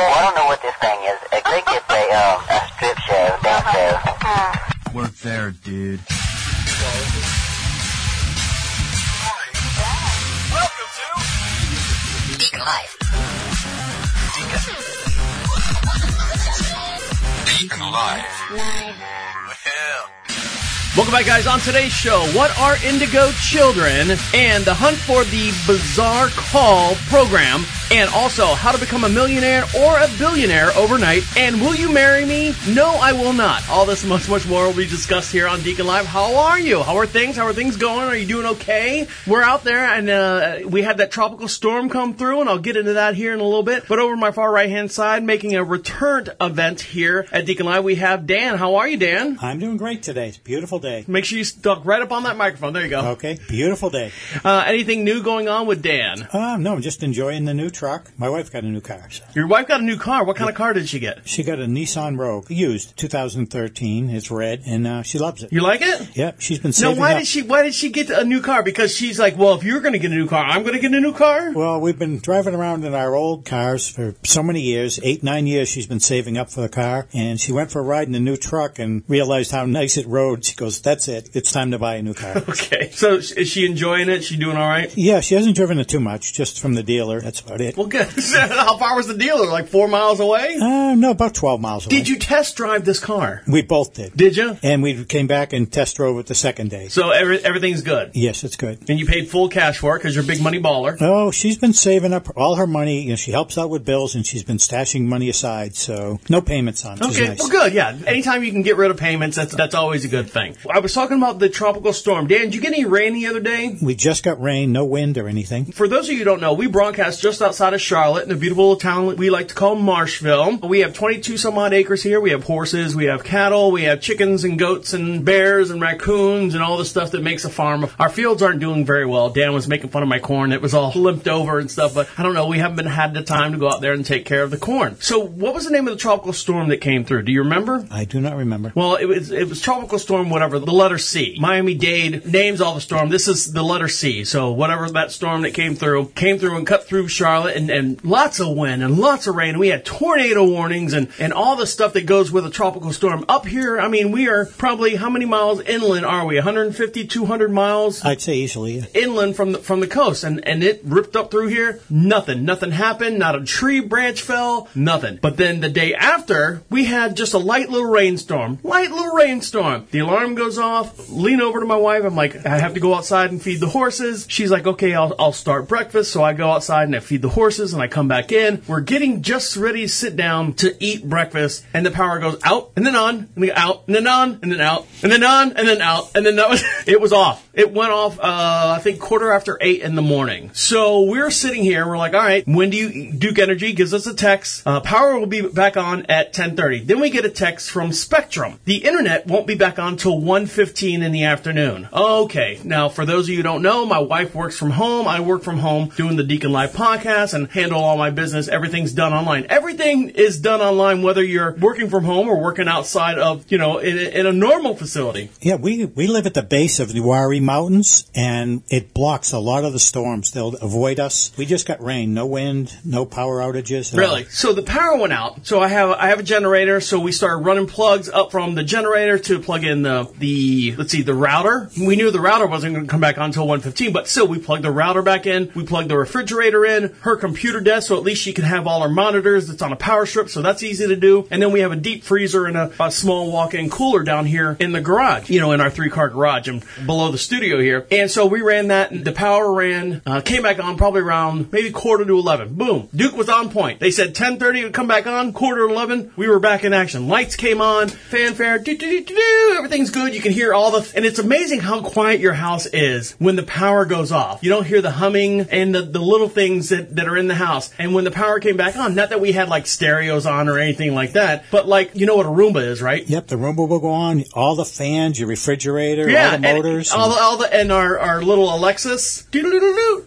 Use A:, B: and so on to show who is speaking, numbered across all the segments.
A: Oh, I don't know what this thing is. I think it's a, um, a strip show, dance show.
B: Work there, dude.
C: Welcome to
A: Deacon Life.
C: Deacon Live.
A: Live.
C: Well,
D: Welcome back, guys. On today's show, what are indigo children and the hunt for the BazarCall program, and also how to become a millionaire or a billionaire overnight. And will you marry me? No, I will not. All this much, much more will be discussed here on Deacon Live. How are you? How are things? How are things going? Are you doing okay? We're out there, and uh, we had that tropical storm come through, and I'll get into that here in a little bit. But over my far right hand side, making a return event here at Deacon Live, we have Dan. How are you, Dan?
E: I'm doing great today. It's beautiful day.
D: Make sure you stuck right up on that microphone. There you go.
E: Okay, beautiful day.
D: Uh, anything new going on with Dan?
E: Um, no, I'm just enjoying the new truck. My wife got a new car. So.
D: Your wife got a new car. What kind of car did she get?
E: She got a Nissan Rogue, used 2013. It's red, and uh, she loves it.
D: You like it?
E: Yeah, she's been
D: No,
E: saving
D: why
E: up.
D: did she? Why did she get a new car? Because she's like, well, if you're going to get a new car, I'm going to get a new car.
E: Well, we've been driving around in our old cars for so many years, eight, nine years. She's been saving up for the car, and she went for a ride in a new truck and realized how nice it rode. She goes, "That's it. It's time to buy a new car."
D: Okay, so is she enjoying it? She doing all right?
E: yeah, she hasn't driven it too much, just from the dealer. That's about it.
D: Well, good. How far was the dealer? Like four miles away?
E: Uh, no, about 12 miles away.
D: Did you test drive this car?
E: We both did.
D: Did you?
E: And we came back and test drove it the second day.
D: So every, everything's good.
E: Yes, it's good.
D: And you paid full cash for it because you're a big money baller.
E: Oh, she's been saving up all her money. You know, she helps out with bills, and she's been stashing money aside. So no payments on. Which
D: Okay,
E: nice.
D: well, good. Yeah, anytime you can get rid of payments, that's that's always a good thing. I was talking about the tropical storm. Dan, did you get any rain the other day?
E: We just got rain, no wind or anything.
D: For those of you who don't know, we broadcast just outside of Charlotte in a beautiful town we like to call Marshville. We have 22 some odd acres here. We have horses, we have cattle, we have chickens and goats and bears and raccoons and all the stuff that makes a farm. Our fields aren't doing very well. Dan was making fun of my corn. It was all limped over and stuff, but I don't know. We haven't been had the time to go out there and take care of the corn. So what was the name of the tropical storm that came through? Do you remember?
E: I do not remember.
D: Well, it was it was tropical storm, whatever. The letter C. Miami Dade names all the storm. This is the letter C. So whatever that storm that came through came through and cut through Charlotte, and, and lots of wind and lots of rain. We had tornado warnings and and all the stuff that goes with a tropical storm. Up here, I mean, we are probably how many miles inland are we? 150, 200 miles
E: I'd say easily. yeah.
D: inland from the, from the coast, and and it ripped up through here. Nothing, nothing happened. Not a tree branch fell. Nothing. But then the day after, we had just a light little rainstorm. Light little rainstorm. The alarm goes off. Lean over to my wife. I'm like, I have to go outside and feed the horses. She's like, okay, I'll I'll start breakfast. So I go outside and I feed the horses, and I come back in. We're getting just ready to sit down to eat breakfast, and the power goes out and then on and then out and then on and then out and then on and then out and then that was it was off. It went off. Uh, I think quarter after eight in the morning. So we're sitting here. And we're like, all right, when do you Duke Energy gives us a text? Uh, power will be back on at 10:30. Then we get a text from Spectrum. The internet won't be back on till 1:15 in the afternoon. Okay. Now, for those of you who don't know, my wife works from home. I work from home doing the Deacon Live podcast and handle all my business. Everything's done online. Everything is done online, whether you're working from home or working outside of, you know, in, a- in a normal facility.
E: Yeah, we we live at the base of the Uwharrie Mountains, and it blocks a lot of the storms. They'll avoid us. We just got rain, no wind, no power outages. all.
D: Really? So the power went out. So I have I have a generator. So we started running plugs up from the generator to plug in the the let's see the router. We knew the router wasn't going to come back on until 1:15, but still we plugged the router back in. We plugged the refrigerator in, her computer desk, so at least she can have all her monitors. That's on a power strip, so that's easy to do. And then we have a deep freezer and a, a small walk-in cooler down here in the garage. You know, in our three-car garage and below the studio here. And so we ran that. and The power ran, uh, came back on probably around maybe quarter to 11. Boom. Duke was on point. They said 10:30 would come back on. Quarter to 11, we were back in action. Lights came on, fanfare. Everything's good. You can hear all the, and it's amazing how quiet your house is when the power goes off. You don't hear the humming and the, the little things that that are in the house. And when the power came back on, not that we had like stereos on or anything like that, but like you know what a Roomba is, right?
E: Yep, the Roomba will go on. All the fans, your refrigerator, all the
D: and
E: motors.
D: all the, all the, and our, our little Alexis.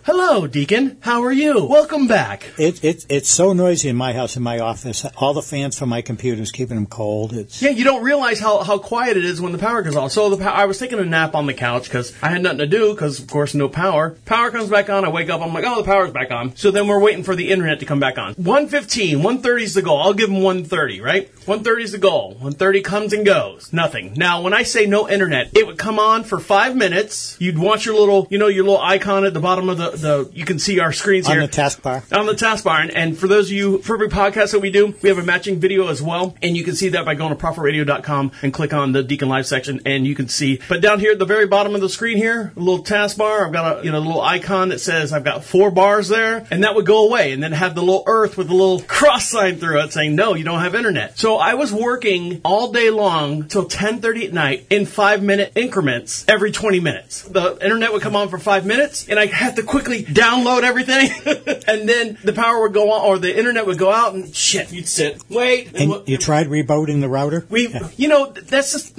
D: Hello, Deacon. How are you? Welcome back.
E: It, it, it's so noisy in my house, in my office. All the fans from my computers keeping them cold. It's
D: Yeah, you don't realize how, how quiet it is when the power goes off. So the I was taking a nap on the couch because I had nothing to do because, of course, no power. Power comes back on. I wake up. I'm like, oh, the power's back on. So then we're waiting for the internet to come back on. 115, 130 is the goal. I'll give them 130, right? 130 is the goal. 130 comes and goes. Nothing. Now, when I say no internet, it would come on for five minutes. You'd watch your little, you know, your little icon at the bottom of the, the you can see our screens
E: on
D: here on
E: the taskbar.
D: on the taskbar. And, and for those of you, for every podcast that we do, we have a matching video as well. And you can see that by going to prophetradio.com and click on the Deacon Live section. And you can see, but down here at the very bottom of the screen here, a little taskbar, I've got a, you know, little icon that says I've got four bars there. And that would go away. And then have the little earth with a little cross sign through it saying, no, you don't have internet. So I was working all day long till 1030 at night in five minute increments every 20 minutes. The internet would come on for five minutes and I had to quickly download everything. and then the power would go on or the internet would go out and shit, you'd sit, wait.
E: And
D: what-
E: you tried rebooting the router?
D: we,
E: Yeah.
D: you know, that's just,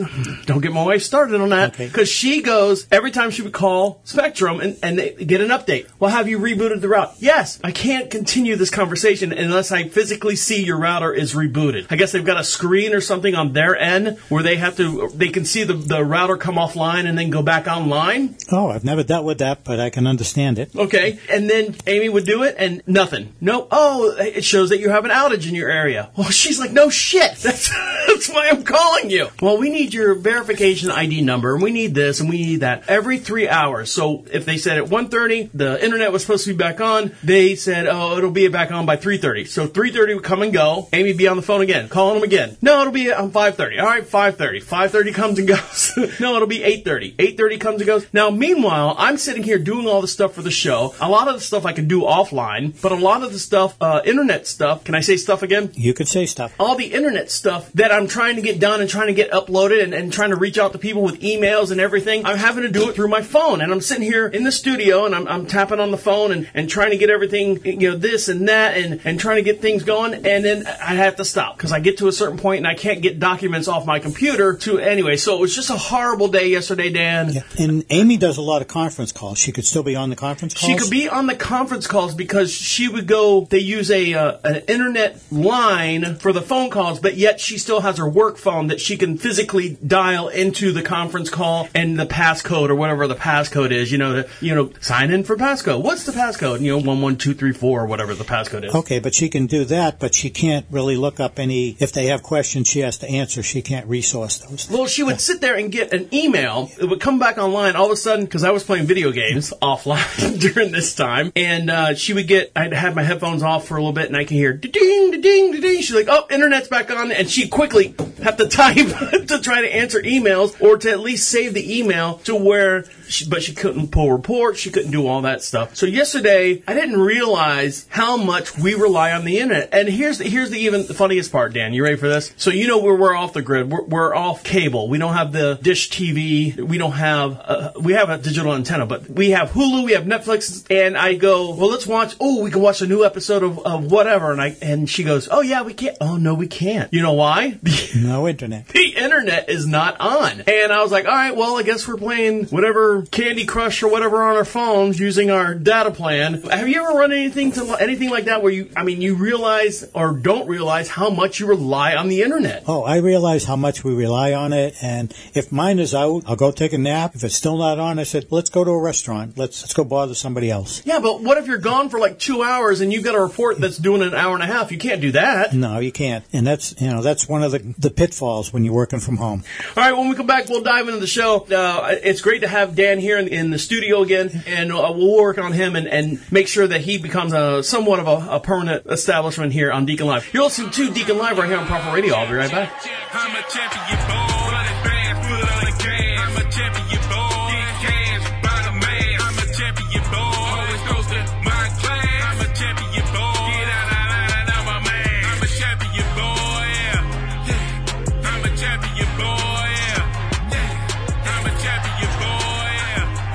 D: don't get my wife started on that.
E: Okay.
D: Because she goes, every time she would call Spectrum and, and they get an update. Well, have you rebooted the route? Yes. I can't continue this conversation unless I physically see your router is rebooted. I guess they've got a screen or something on their end where they have to, they can see the, the router come offline and then go back online.
E: Oh, I've never dealt with that, but I can understand it.
D: Okay. And then Amy would do it and nothing. No. Oh, it shows that you have an outage in your area. Well, she's like, no shit. That's, that's why I'm calling you. Well, we need your verification ID number and we need this and we need that every three hours. So if they said at 1.30, the internet was supposed to be back on, they said, oh, it'll be back on by 3.30. So 3.30 would come and go. Amy would be on the phone again, calling them again. No, it'll be on 5.30. All right, 5.30. 5.30 comes and goes. no, it'll be 8.30. 8.30 comes and goes. Now, meanwhile, I'm sitting here doing all the stuff for the show. A lot of the stuff I can do offline, but a lot of the stuff, uh, internet stuff, can I say stuff again?
E: You could say stuff.
D: all the internet stuff that I'm trying to get done and trying to get uploaded and, and trying to reach out to people with emails and everything, I'm having to do it through my phone. And I'm sitting here in the studio and I'm, I'm tapping on the phone and, and trying to get everything, you know, this and that and, and trying to get things going. And then I have to stop because I get to a certain point and I can't get documents off my computer to anyway. So it was just a horrible day yesterday, Dan.
E: Yeah. And Amy does a lot of conference calls. She could still be on the conference calls.
D: She could be on the conference calls because she would go. They use a uh, an internet line for the phone calls, but yet she still has her work phone that she can physically dial into the conference call and the passcode or whatever the passcode is. You know, to you know, sign in for passcode. What's the passcode? You know, one one two three four or whatever the passcode is.
E: Okay, but she can do that, but she can't really look up any. If they have questions, she has to answer. She can't resource those.
D: Well, she would sit there and get an email. It would come back online all of a sudden because I was playing video games offline during this time, and uh, she would get. I'd have my headphones off for a little bit, and I can hear ding, ding, ding. She's like, "Oh, internet's back on," and she quickly have to type to try to answer emails or to at least save the email to where. She, but she couldn't pull reports. She couldn't do all that stuff. So yesterday, I didn't realize how much we rely on the internet. And here's the, here's the even the funniest part, Dan. You ready for this? So you know we're we're off the grid. We're, we're off cable. We don't have the dish TV. We don't have uh, we have a digital antenna, but we have Hulu. We have Netflix. And I go, well, let's watch. Oh, we can watch a new episode of, of whatever. And I and she goes, oh yeah, we can't. Oh no, we can't. You know why?
E: No internet.
D: the internet is not on. And I was like, all right, well, I guess we're playing whatever Candy Crush or whatever on our phones using our data plan. Have you ever run anything to anything like that where you, I mean, you realize or don't realize how much you rely on the internet?
E: Oh, I realize how much we rely on it, and if mine is out, I'll go take a nap. If it's still not on, I said, let's go to a restaurant. Let's let's go bother somebody else.
D: Yeah, but what if you're gone for like two hours and you've got a report that's doing an hour and a half? You can't do that.
E: No, you can't. And that's you know that's one of the the pitfalls when you're working from home.
D: All right, when we come back, we'll dive into the show. Uh, it's great to have Dan here in, in the studio again, and uh, we'll work on him and, and make sure that he becomes a somewhat of a, a permanent establishment here on Deacon Live. You're listening to Deacon Live right here on Prophet Radio. I'll be right back.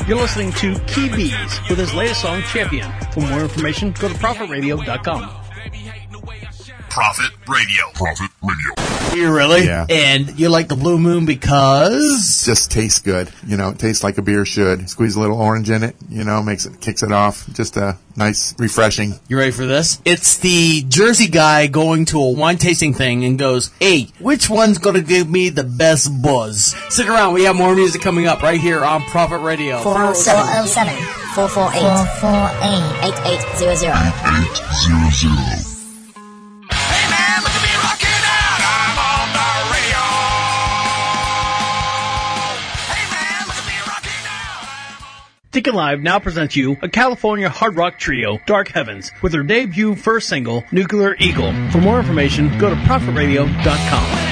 B: You're listening to Key Bees with his latest song, Champion. For more information, go to prophetradio.com.
F: Prophet Radio. Prophet Radio.
G: You really?
H: Yeah.
G: And you like the Blue Moon because
H: just tastes good. You know, it tastes like a beer should. Squeeze a little orange in it. You know, makes it kicks it off. Just a nice, refreshing.
G: You ready for this? It's the Jersey guy going to a wine tasting thing and goes, "Hey, which one's going to give me the best buzz?" Stick around. We have more music coming up right here on Prophet Radio.
I: 407 448 448 8800
B: Deacon Live now presents you a California hard rock trio, Dark Heavens, with their debut first single, Nuclear Eagle. For more information, go to prophetradio.com.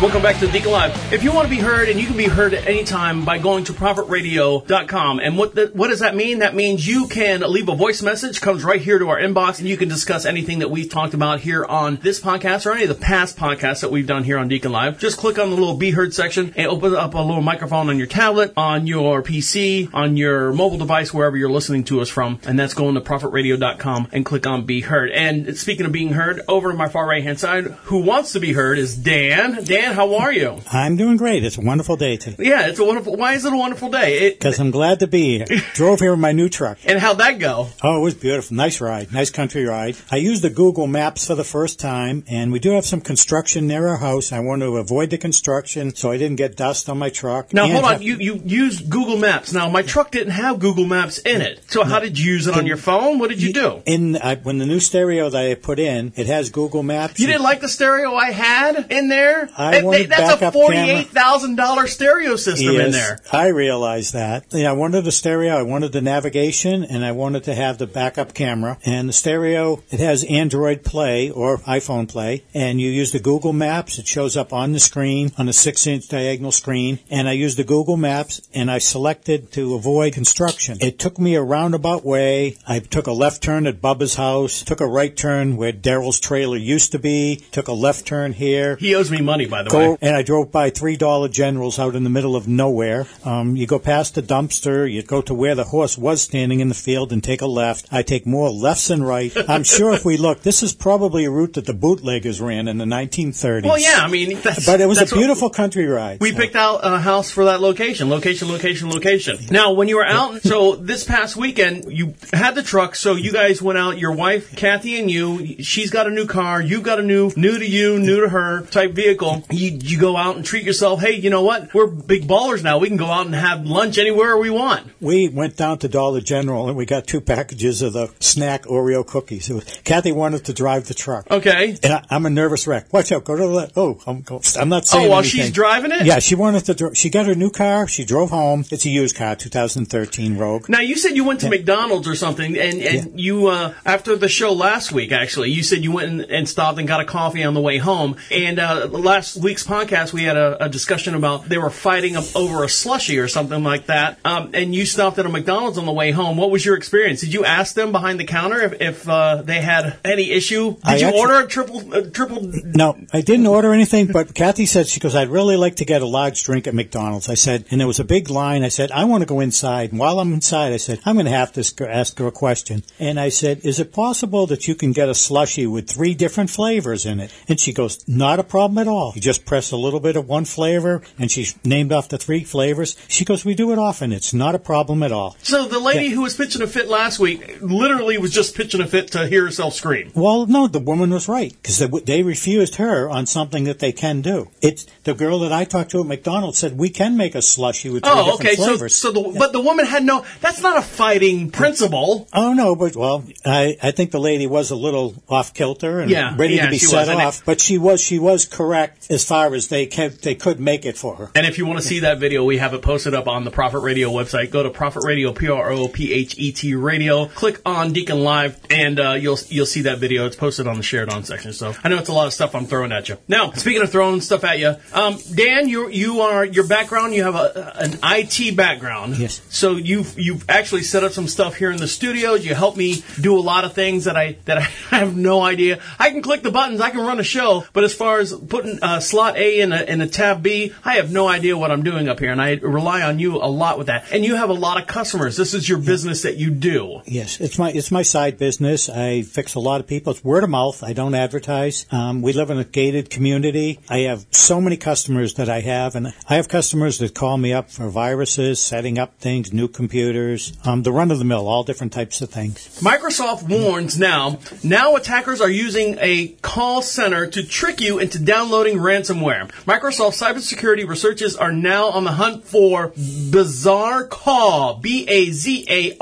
D: Welcome back to Deacon Live. If you want to be heard, and you can be heard at any time by going to prophetradio.com. And what the, what does that mean? That means you can leave a voice message, comes right here to our inbox, and you can discuss anything that we've talked about here on this podcast or any of the past podcasts that we've done here on Deacon Live. Just click on the little Be Heard section and open up a little microphone on your tablet, on your PC, on your mobile device, wherever you're listening to us from. And that's going to prophetradio.com and click on Be Heard. And speaking of being heard, over to my far right hand side, who wants to be heard is Dan. Dan, how are you?
E: I'm doing great. It's a wonderful day today.
D: Yeah, it's a wonderful. Why is it a wonderful day?
E: Because I'm glad to be here. Drove here in my new truck.
D: and how'd that go?
E: Oh, it was beautiful. Nice ride. Nice country ride. I used the Google Maps for the first time, and we do have some construction near our house. I want to avoid the construction so I didn't get dust on my truck.
D: Now hold on. You you used Google Maps. Now my truck didn't have Google Maps in it. So how did you use it on your phone? What did you do?
E: in I, when the new stereo that I put in, it has Google Maps.
D: You didn't like the stereo I had in there?
E: I Wanted
D: that's a forty-eight thousand dollar stereo system in there.
E: I realized that. Yeah, I wanted the stereo, I wanted the navigation, and I wanted to have the backup camera. And the stereo, it has Android Play or iPhone Play, and you use the Google Maps. It shows up on the screen, on a six-inch diagonal screen. And I used the Google Maps, and I selected to avoid construction. It took me a roundabout way. I took a left turn at Bubba's house, took a right turn where Daryl's trailer used to be, took a left turn here.
D: He owes me money, by the
E: Go, and I drove by three dollar generals out in the middle of nowhere. Um, you go past the dumpster, you go to where the horse was standing in the field and take a left. I take more lefts than right. I'm sure if we look, this is probably a route that the bootleggers ran in the 1930s.
D: Well, yeah. I mean, that's,
E: but it was a
D: that's what-
E: beautiful country ride.
D: We
E: so.
D: picked out a house for that location, location, location, location. Now, when you were out, so this past weekend, you had the truck, so you guys went out, your wife, Kathy, and you, she's got a new car, you've got a new, new to you, new to her type vehicle. You, you go out and treat yourself, hey, you know what? We're big ballers now. We can go out and have lunch anywhere we want.
E: We went down to Dollar General and we got two packages of the snack Oreo cookies. It was, Kathy wanted to drive the truck.
D: Okay.
E: And I, I'm a nervous wreck. Watch out! Go to the. Oh, I'm, go, I'm not saying.
D: Oh, while
E: anything.
D: she's driving it?
E: Yeah, she wanted to. She got her new car. She drove home. It's a used car, 2013 Rogue.
D: Now you said you went to McDonald's or something, and, and you uh, after the show last week, actually, you said you went and, and stopped and got a coffee on the way home. And uh, last week's podcast, we had a, a discussion about they were fighting over a slushy or something like that. Um, and you stopped at a McDonald's on the way home. What was your experience? Did you ask them behind the counter if, if uh, they had any issue? Did
E: I
D: you
E: actually-
D: order a triple a triple?
E: No, I didn't order anything, but Kathy said, she goes, I'd really like to get a large drink at McDonald's. I said, and there was a big line. I said, I want to go inside. And while I'm inside, I said, I'm going to have to ask her a question. And I said, is it possible that you can get a slushy with three different flavors in it? And she goes, not a problem at all. You just press a little bit of one flavor, and she's named off the three flavors. She goes, we do it often. It's not a problem at all.
D: So the lady who was pitching a fit last week literally was just pitching a fit to hear herself scream.
E: Well, no, the woman was right because they, they refused her on something that they can do. It's the girl that I talked to at McDonald's said we can make a slushy with three
D: Oh,
E: different
D: okay. So,
E: flavors.
D: so the but the woman had no. That's not a fighting principle.
E: Oh no, but well, I, I think the lady was a little off kilter and
D: Yeah,
E: ready
D: yeah,
E: to be set
D: was,
E: off. But she was she was correct as far as they can, they could make it for her.
D: And if you want to see that video, we have it posted up on the Prophet Radio website. Go to Prophet Radio, P R O P H E T Radio. Click on Deacon Live, and uh, you'll you'll see that video. It's posted on the shared on section. So I know it's a lot of stuff I'm throwing at you. Now, speaking of throwing stuff at you, um, Dan, you you are your background. You have a, an IT background.
E: Yes.
D: So you've you've actually set up some stuff here in the studios. You helped me do a lot of things that I that I have no idea. I can click the buttons. I can run a show, but as far as putting uh, slot A in a, in a tab B, I have no idea what I'm doing up here, and I rely on you a lot with that. And you have a lot of customers. This is your business that you do.
E: Yes, it's my it's my side business. I fix a lot of people. It's word of mouth. I don't advertise. Um, we live in a gated community. I have so many customers that I have, and I have customers that call me up for viruses, setting up things, new computers, um, the run of the mill, all different types of things.
D: Microsoft warns now, now attackers are using a call center to trick you into downloading ransomware. Microsoft cybersecurity researchers are now on the hunt for BazarCall, B-A-Z-A-R-C-A-L-L,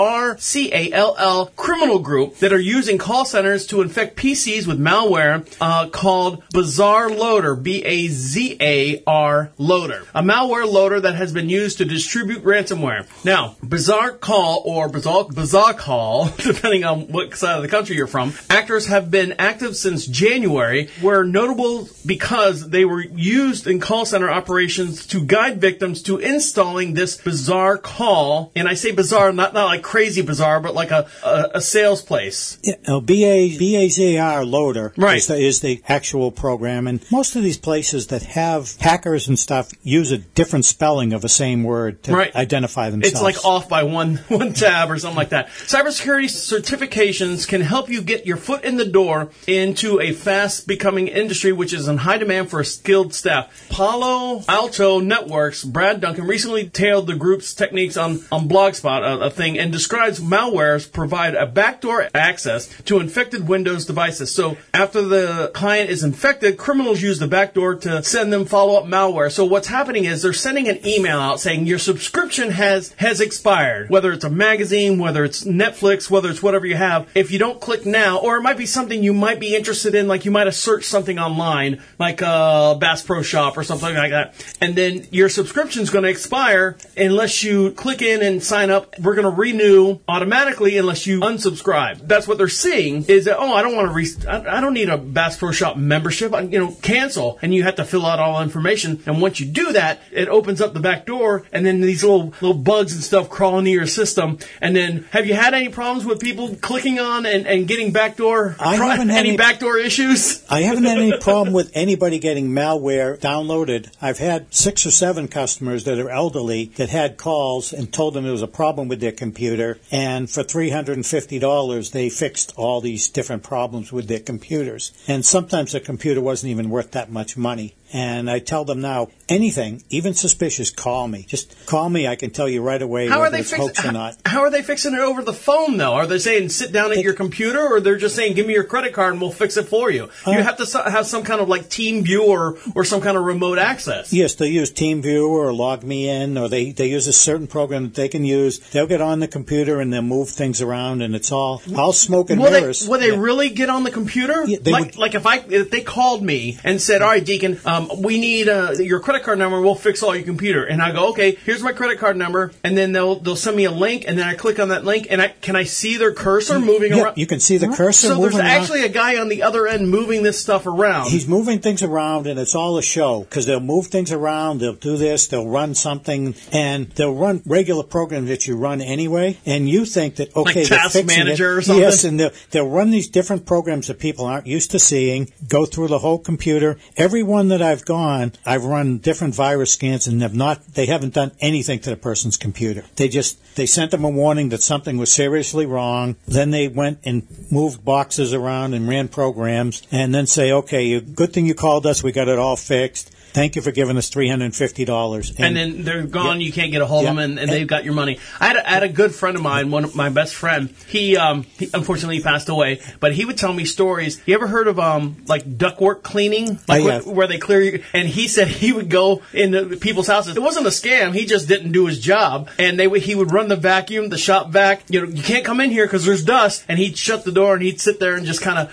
D: criminal group that are using call centers to infect PCs with malware uh, called BazarLoader, B-A-Z-A-R Loader, a malware loader that has been used to distribute ransomware. Now, Bizarre Call or Bizarre, Bizarre Call, depending on what side of the country you're from, actors have been active since January, were notable because they were used in call center operations to guide victims to installing this BazarCall. And I say bizarre, not, not like crazy bizarre, but like a, a, a sales place.
E: Yeah, no, BA, BAZAR loader
D: Right.
E: is, the, is the actual program. And most of these places that have hackers and stuff use a different spelling of the same word to
D: Right.
E: identify themselves.
D: It's like off by one one tab or something like that. Cybersecurity certifications can help you get your foot in the door into a fast becoming industry which is in high demand for skilled staff. Palo Alto Networks, Brad Duncan recently tailed the group's techniques on, on Blogspot, a, a thing, and describes malwares provide a backdoor access to infected Windows devices. So after the client is infected, criminals use the backdoor to send them follow-up malware. So what's happening is they're sending an email out saying your subscription has has expired. Whether it's a magazine, whether it's Netflix, whether it's whatever you have, if you don't click now, or it might be something you might be interested in, like you might have searched something online, like uh, Bass Pro Shop or something like that, and then your subscription is going to expire unless you click in and sign up. We're going to renew automatically unless you unsubscribe. That's what they're seeing is that oh, I don't want to re- I, I don't need a Bass Pro Shop membership. I, you know, cancel, and you have to fill out all the information. And once you do that, it opens up the back door, and then these little little bugs and stuff crawl into your system. And then, have you had any problems with people clicking on and, and getting backdoor?
E: I haven't had
D: any
E: any-
D: backdoor issues.
E: I haven't had any problem with anybody getting malware downloaded. I've had six or seven customers that are elderly that had calls and told them there was a problem with their computer, and for $350 they fixed all these different problems with their computers. And sometimes the computer wasn't even worth that much money. And I tell them now, anything, even suspicious, call me. Just call me. I can tell you right away
D: How are they
E: it's
D: fixing?
E: hoax or not.
D: How are they fixing it over the phone though? Are they saying sit down at your computer, or they're just saying give me your credit card and we'll fix it for you?
E: Uh,
D: you have to so- have some kind of like team view or or some kind of remote access.
E: Yes, they use Team TeamViewer or Log Me In, or they, they use a certain program that they can use. They'll get on the computer and they'll move things around, and it's all all smoke and
D: Will they,
E: mirrors.
D: will they really get on the computer?
E: they
D: like,
E: would-
D: like if I if they called me and said, "All right, Deacon, um, we need uh, your credit card number. We'll fix all your computer." And I go, "Okay, here's my credit card number," and then they'll they'll send me a link, and then I click on that link, and I can I see their cursor moving
E: Yeah,
D: around.
E: you can see the cursor
D: So there's
E: around.
D: actually a guy on the other end moving this stuff around.
E: He's moving things around, and it's all a show because they'll move things around. They'll do this. They'll run something, and they'll run regular programs that you run anyway. And you think that okay,
D: Like
E: they're
D: Task
E: fixing
D: Manager
E: it.
D: or something?
E: Yes, and they'll, they'll run these different programs that people aren't used to seeing. Go through the whole computer. Every one that I've gone, I've run different virus scans, and have not. They haven't done anything to the person's computer. They just they sent them a warning that something was seriously wrong. Then they went and moved boxes around and ran programs, and then say, okay, good thing you called us. We got it all fixed. Thank you for giving us three hundred and fifty dollars.
D: and then they're gone. You can't get a hold of them, and, and they've got your money. I had, a, I had a good friend of mine, one of my best friend. He, um, he unfortunately passed away, but he would tell me stories. You ever heard of um, like ductwork cleaning, like
E: I
D: where, where they clear? You, and he said he would go into people's houses. It wasn't a scam. He just didn't do his job, and they would, he would run the vacuum, the shop vac. You know, you can't come in here because there's dust, and he'd shut the door and he'd sit there and just kind of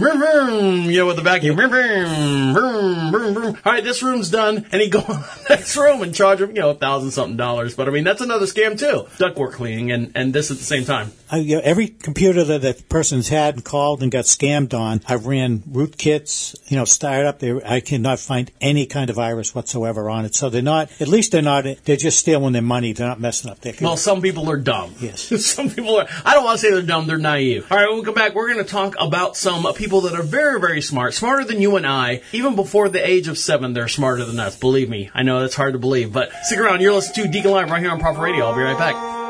D: vroom, you know, with the vacuum, vroom, vroom, vroom, vroom, vroom. All right, this room's done, and he go on the next room and charge him, you know, a thousand something dollars. But I mean, that's another scam too. Ductwork cleaning and and this at the same time.
E: I, you know, every computer that that person's had and called and got scammed on, I've ran rootkits, you know, started up there. I cannot find any kind of virus whatsoever on it. So they're not, at least they're not, they're just stealing their money. They're not messing up their
D: Well, some people are dumb.
E: Yes.
D: some people are, I don't want to say they're dumb, they're naive. All right, when we come back, we're going to talk about some people that are very, very smart, smarter than you and I. Even before age of seven, they're smarter than us. Believe me. I know that's hard to believe, but stick around. You're listening to Deacon Live right here on Prophet Radio. I'll be right back.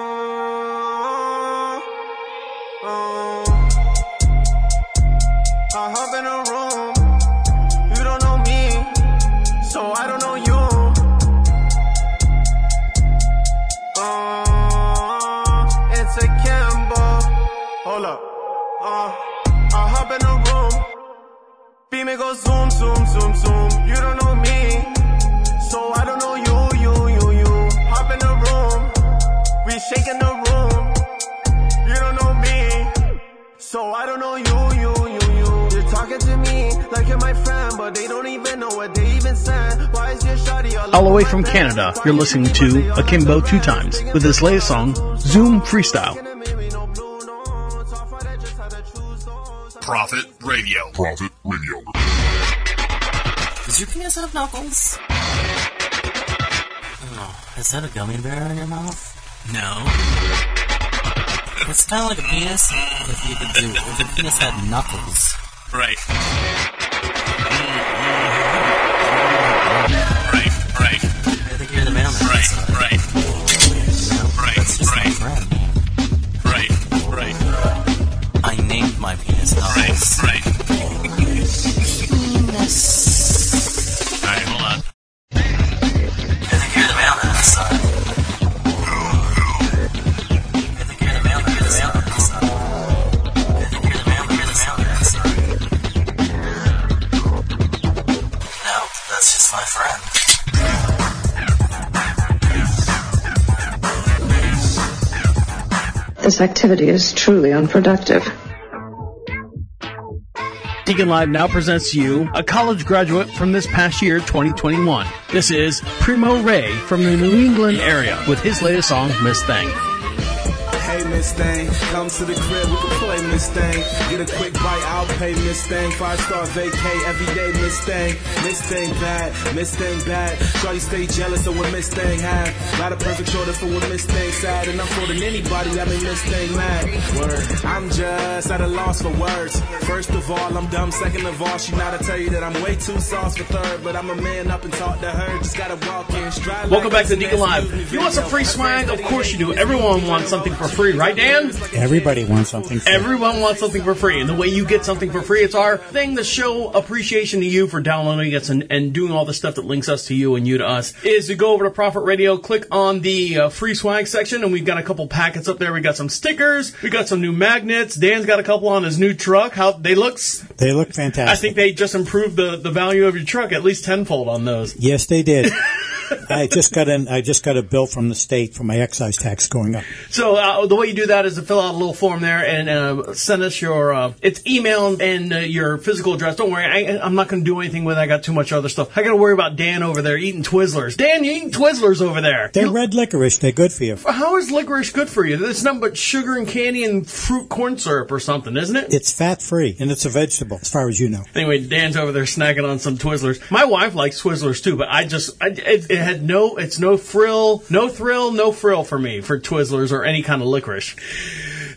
J: Beam it go zoom, zoom, zoom, zoom. You don't know me, so I don't know you, you, you, you. Hop in the room. We shaking the room. You don't know me, so I don't know you, you, you, you. You're talking to me like you're my friend, but they don't even know what they even said. Why is your shawty all
B: All the way from Canada, you're listening to Akimbo Two Times with his latest song, Zoom Freestyle.
K: Prophet Radio. Prophet Radio.
L: Does your penis have knuckles? Oh, is that a gummy bear in your mouth? No. It's kind of like a penis if you could do if a penis had knuckles.
K: Right. Right,
M: activity is truly unproductive.
B: Deacon Live now presents you a college graduate from this past year, 2021. This is Primo Ray from the New England area with his latest song, Miss Thing.
N: Hey, Miss Thing, come to the crib, we can play Miss Thing. Get a quick bite, I'll pay Miss Thing. Five star vacay every day, Miss Thing. Miss Thing bad, Miss Thing bad. Shorty stay jealous of what Miss Thing had. Got a perfect shoulder for when Miss Thing sad. And I'm for than anybody that made Miss Thing mad. Word, I'm just at a loss for words. First of all, I'm dumb. Second of all, she not to tell you that I'm way too sauce for third. But I'm a man up and talk to her. Just gotta walk in stride.
D: Welcome
N: like
D: back to Deacon Live. You want some free swag? Of course you do. Everyone wants something for free, right, Dan?
E: Everybody wants something. free.
D: Everyone wants something for free, and the way you get something for free, it's our thing to show appreciation to you for downloading us and, and doing all the stuff that links us to you and you to us, is to go over to Prophet Radio, click on the uh, free swag section, and we've got a couple packets up there. We got some stickers, we got some new magnets. Dan's got a couple on his new truck. How they looks?
E: They look fantastic.
D: I think they just improved the, the value of your truck at least tenfold on those.
E: Yes, they did. I just got an I just got a bill from the state for my excise tax going up.
D: So uh, the way you do that is to fill out a little form there and uh, send us your uh, it's email and uh, your physical address. Don't worry, I, I'm not going to do anything with it. I got too much other stuff. I got to worry about Dan over there eating Twizzlers. Dan, you eating Twizzlers over there?
E: They're red licorice. They're good for you.
D: How is licorice good for you? It's nothing but sugar and candy and fruit corn syrup or something, isn't it?
E: It's fat free and it's a vegetable, as far as you know.
D: Anyway, Dan's over there snacking on some Twizzlers. My wife likes Twizzlers too, but I just I, it, it had no it's no frill, no thrill, no frill for me for Twizzlers or any kind of licorice.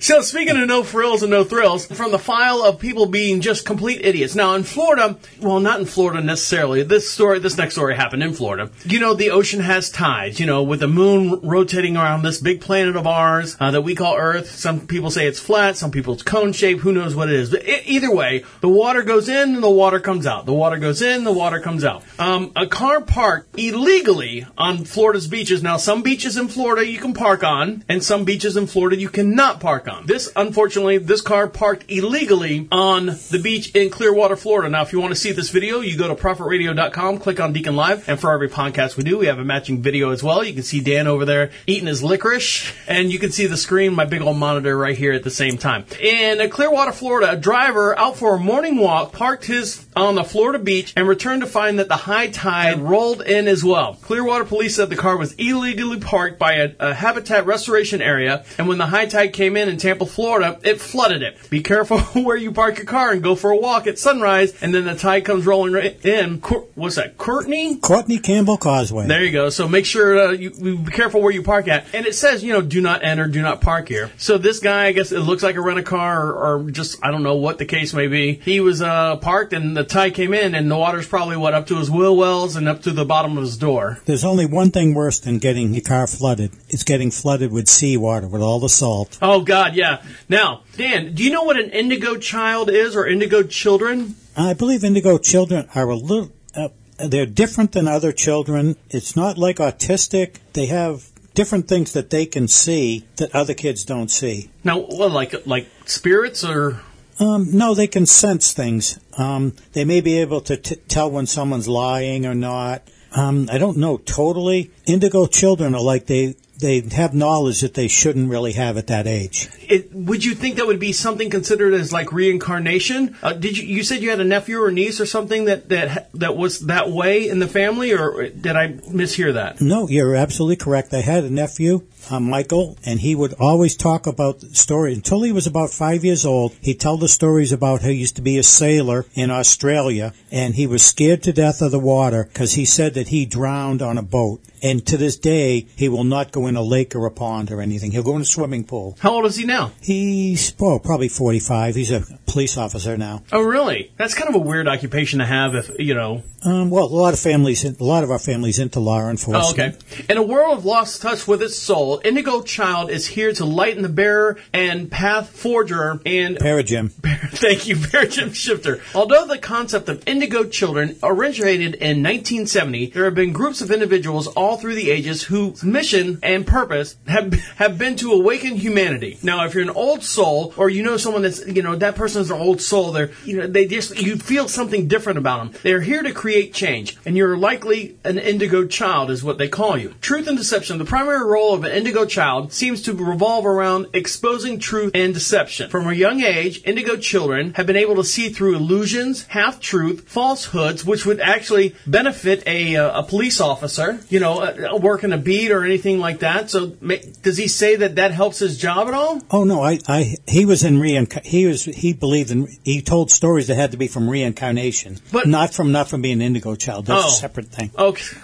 D: So speaking of no frills and no thrills, from the file of people being just complete idiots. Now in Florida, well, not in Florida necessarily. This story, this next story happened in Florida. You know, the ocean has tides. You know, with the moon rotating around this big planet of ours uh, that we call Earth. Some people say it's flat. Some people it's cone shaped. Who knows what it is? But e- either way, the water goes in and the water comes out. The water goes in, the water comes out. Um, a car parked illegally on Florida's beaches. Now, some beaches in Florida you can park on, and some beaches in Florida you cannot park on. This, unfortunately, this car parked illegally on the beach in Clearwater, Florida. Now, if you want to see this video, you go to prophetradio.com, click on Deacon Live, and for every podcast we do, we have a matching video as well. You can see Dan over there eating his licorice, and you can see the screen, my big old monitor right here at the same time. In Clearwater, Florida, a driver out for a morning walk parked his on the Florida beach and returned to find that the high tide rolled in as well. Clearwater police said the car was illegally parked by a, a habitat restoration area, and when the high tide came in in Tampa, Florida, it flooded it. Be careful where you park your car and go for a walk at sunrise, and then the tide comes rolling right in. What's that? Courtney?
E: Courtney Campbell Causeway.
D: There you go. So make sure uh, you, you be careful where you park at. And it says, you know, do not enter, do not park here. So this guy, I guess it looks like a rent a car or, or just, I don't know what the case may be. He was uh, parked and the tide came in and the water's probably, what, up to his wheel wells and up to the bottom of his door.
E: There's only one thing worse than getting your car flooded. It's getting flooded with seawater, with all the salt.
D: Oh, God, yeah. Now, Dan, do you know what an indigo child is or indigo children?
E: I believe indigo children are a little. Uh, they're different than other children. It's not like autistic. They have different things that they can see that other kids don't see.
D: Now, what, like, like spirits or.
E: Um, no, they can sense things. Um, they may be able to t- tell when someone's lying or not. Um, I don't know totally. Indigo children are like they they have knowledge that they shouldn't really have at that age.
D: It, would you think that would be something considered as like reincarnation? Uh, did you you said you had a nephew or niece or something that that that was that way in the family, or did I mishear that?
E: No, you're absolutely correct. I had a nephew, uh, Michael, and he would always talk about the story until he was about five years old. He'd tell the stories about how he used to be a sailor in Australia, and he was scared to death of the water because he said that he drowned on a boat. And to this day, he will not go in a lake or a pond or anything. He'll go in a swimming pool.
D: How old is he now?
E: He's well, probably 45. He's a police officer now.
D: Oh, really? That's kind of a weird occupation to have, if you know.
E: Um, well, a lot of families, a lot of our families into law enforcement.
D: Oh, okay. In a world of lost touch with its soul, Indigo Child is here to lighten the bearer and path forger and
E: Parajim.
D: Thank you, Jim Shifter. Although the concept of indigo children originated in 1970, there have been groups of individuals all through the ages whose mission and purpose have have been to awaken humanity. Now, if you're an old soul, or you know someone that's you know that person is an old soul, they're you know they just you feel something different about them. They're here to create change, and you're likely an indigo child, is what they call you. Truth and deception. The primary role of an indigo child seems to revolve around exposing truth and deception. From a young age, indigo children have been able to see through illusions, half truth, falsehoods, which would actually benefit a, uh, a police officer, you know, uh, working a beat or anything like that. So, ma- does he say that that helps his job at all?
E: Oh no, I, I, he was in reinc. He was, he believed in. He told stories that had to be from reincarnation,
D: But-
E: not from not from being an indigo child. That's
D: Oh.
E: a separate thing.
D: Okay.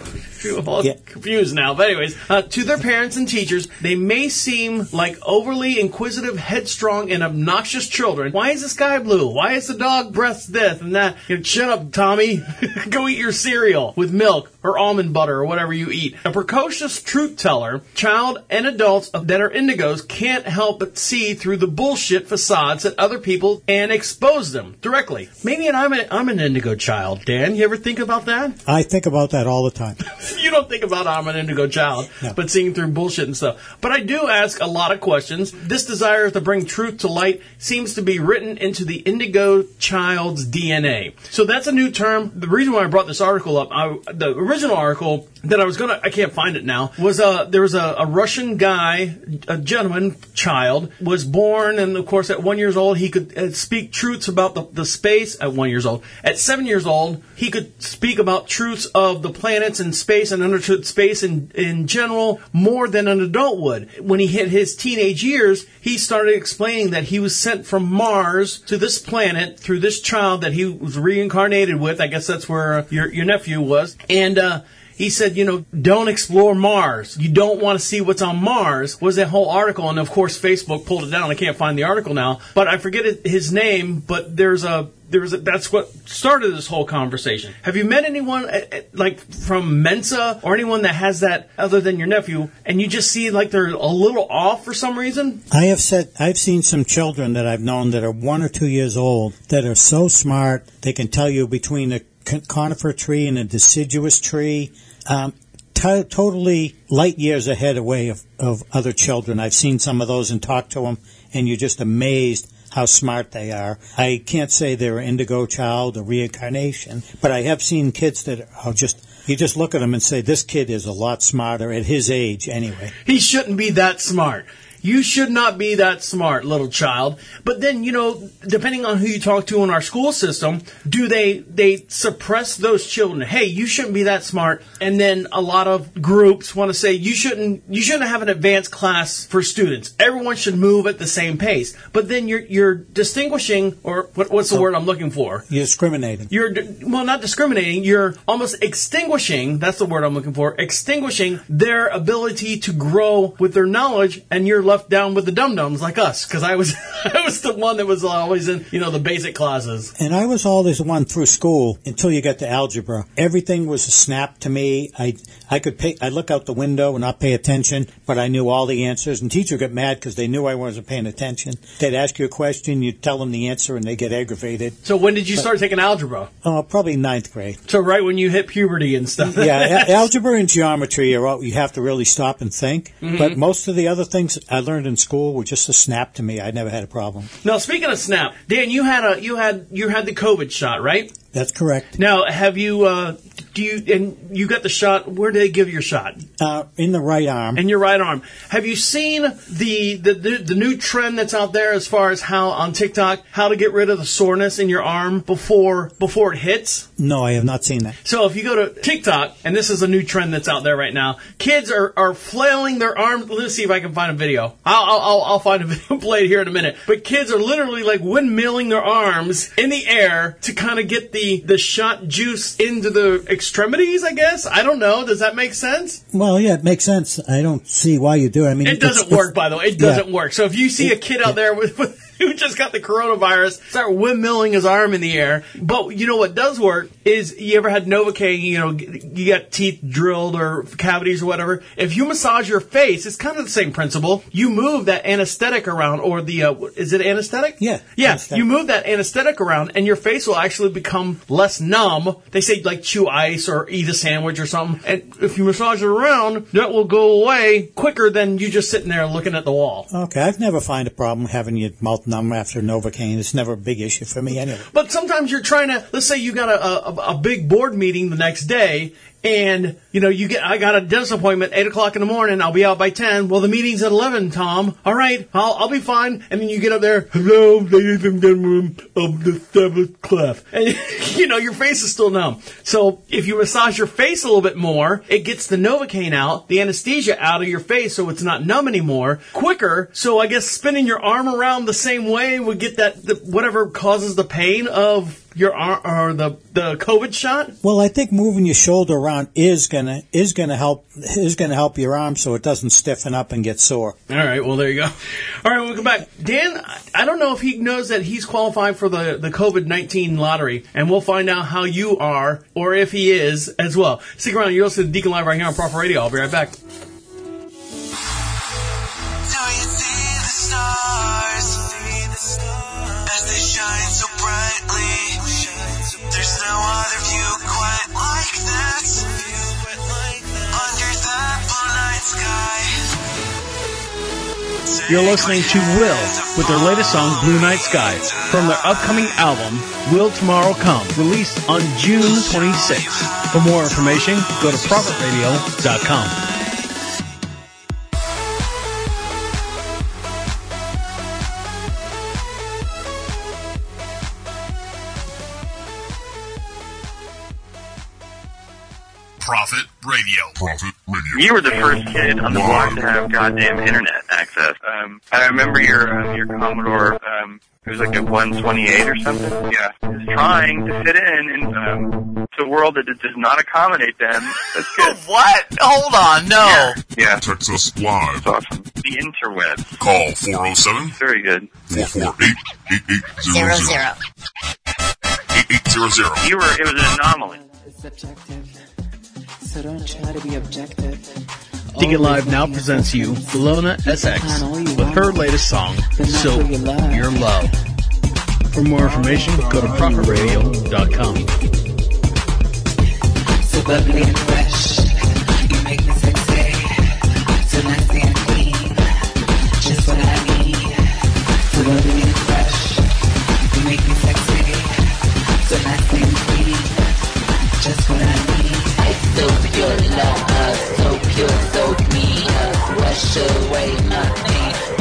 E: Yeah.
D: confused now. But anyways, uh, to their parents and teachers, they may seem like overly inquisitive, headstrong, and obnoxious children. Why is the sky blue? Why is the dog breath this and that? You know, shut up, Tommy. Go eat your cereal with milk or almond butter or whatever you eat. A precocious truth teller, child and adults that are indigos can't help but see through the bullshit facades that other people and expose them directly. Maybe and I'm, a, I'm an indigo child, Dan. You ever think about that?
E: I think about that all the time.
D: you don't think about I'm an indigo child, but seeing through bullshit and stuff. But I do ask a lot of questions. This desire to bring truth to light seems to be written into the indigo child's DNA. So that's a new term. The reason why I brought this article up, I, the original article that I was gonna, I can't find it now, was uh, there was a, a Russian guy, a gentleman child, was born, and of course at one years old he could uh, speak truths about the, the space. At one years old, at seven years old he could speak about truths of the planets and space and understood space in in general more than an adult would. When he hit his teenage years, he started explaining that he was sent from Mars to this planet through this child that he was reincarnated with. I guess that's where your your nephew was, and. uh he said, you know, don't explore Mars. You don't want to see what's on Mars. Was that whole article, and of course Facebook pulled it down. I can't find the article now, but I forget his name. But there's a there's a, that's what started this whole conversation. Have you met anyone uh, uh, like from Mensa or anyone that has that other than your nephew, and you just see like they're a little off for some reason?
E: I have said I've seen some children that I've known that are one or two years old that are so smart they can tell you between con- conifer tree and a deciduous tree. Um, to totally light years ahead away of, of other children. I've seen some of those and talked to them, and you're just amazed how smart they are. I can't say they're an indigo child or reincarnation, but I have seen kids that are just, you just look at them and say, this kid is a lot smarter at his age anyway.
D: He shouldn't be that smart. You should not be that smart, little child. But then, you know, depending on who you talk to in our school system, do they they suppress those children? Hey, you shouldn't be that smart. And then a lot of groups want to say you shouldn't you shouldn't have an advanced class for students. Everyone should move at the same pace. But then you're you're distinguishing or what, what's the word I'm looking for?
E: You're discriminating.
D: You're well, not discriminating. You're almost extinguishing. That's the word I'm looking for. Extinguishing their ability to grow with their knowledge, and you're left down with the dum dums like us. Because I was, I was the one that was always in, you know, the basic classes.
E: And I was always the one through school until you got to algebra. Everything was a snap to me. I I could pay. I look out the window and not pay attention, but I knew all the answers. And teacher got mad because they knew I wasn't paying attention. They'd ask you a question, you'd tell them the answer, and they get aggravated.
D: So when did you
E: But-
D: start taking algebra?
E: Oh, probably ninth grade.
D: So right when you hit puberty and stuff.
E: yeah, a- algebra and geometry are all you have to really stop and think.
D: Mhm.
E: But most of the other things I learned in school were just a snap to me. I never had a problem.
D: Now speaking of snap, Dan, you had a you had you had the COVID shot, right?
E: That's correct.
D: Now, have you uh, do you and you got the shot? Where did they give you your shot?
E: Uh, in the right arm.
D: In your right arm. Have you seen the, the the the new trend that's out there as far as how on TikTok how to get rid of the soreness in your arm before before it hits?
E: No, I have not seen that.
D: So if you go to TikTok, and this is a new trend that's out there right now, kids are, are flailing their arms. Let's see if I can find a video. I'll, I'll, I'll- I'll find a video played here in a minute. But kids are literally like windmilling their arms in the air to kind of get the, the shot juice into the extremities, I guess. I don't know. Does that make sense?
E: Well, yeah, it makes sense. I don't see why you do it. I mean,
D: It doesn't work, by the way. It doesn't work. So if you see a kid out there with, with who just got the coronavirus start windmilling his arm in the air, but you know what does work is you ever had Novocaine, you know, you got teeth drilled or cavities or whatever. If you massage your face, it's kind of the same principle. You move that anesthetic around, or the uh, is it anesthetic?
E: Yeah.
D: Yeah,
E: anesthetic.
D: you move that anesthetic around, and your face will actually become less numb. They say like chew ice or eat a sandwich or something, and if you massage it around, that will go away quicker than you just sitting there looking at the wall.
E: Okay, I've never find a problem having your mouth numb after Novocaine. It's never a big issue for me anyway.
D: But sometimes you're trying to, let's say you got a, a, a big board meeting the next day, and you know you get, I got a dentist appointment eight o'clock in the morning. I'll be out by ten. Well, the meeting's at eleven. Tom, all right, I'll, I'll be fine. And then you get up there, hello, ladies and gentlemen of the seventh class, and you know your face is still numb. So if you massage your face a little bit more, it gets the novocaine out, the anesthesia out of your face, so it's not numb anymore quicker. So I guess spinning your arm around the same way would get that the, whatever causes the pain of your arm or the the COVID shot.
E: Well, I think moving your shoulder around is gonna is gonna help is gonna help your arm so it doesn't stiffen up and get sore.
D: All right, well there you go. All right, welcome back, Dan. I- don't know if he knows that he's qualified for the the COVID nineteen lottery, and we'll find out how you are or if he is as well. Stick around. You're listening to Deacon Live right here on Prophet Radio. I'll be right back.
B: You're listening to Will with their latest song, Blue Night Sky, from their upcoming album, Will Tomorrow Come, released on June 26th. For more information, go to ProphetRadio.com.
K: Prophet Radio. Prophet Radio.
O: You were the first kid on the block to have goddamn internet access. Um, I remember your um, your Commodore. Um, it was like a 128 or something. Yeah, it was trying to fit in in um, to a world that does not accommodate them. That's good.
G: what? Hold on, no.
O: Yeah,
K: Text us live.
O: that's awesome. The interwebs.
K: Call 407
O: Very good.
K: 448
I: Zero zero.
K: 8800.
O: You were. It was an anomaly.
P: It's subjective so don't try to be objective.
B: Dig It Live now presents you Bologna SX with her latest song, So Your Love. For more information, go to prophetradio.com.
P: So bubbly and fresh, you make me sexy. So nasty and clean, just what I need. So bubbly and fresh, you make me sexy. So nasty and clean, just what I need so pure love, so pure, so me, wash away my pain.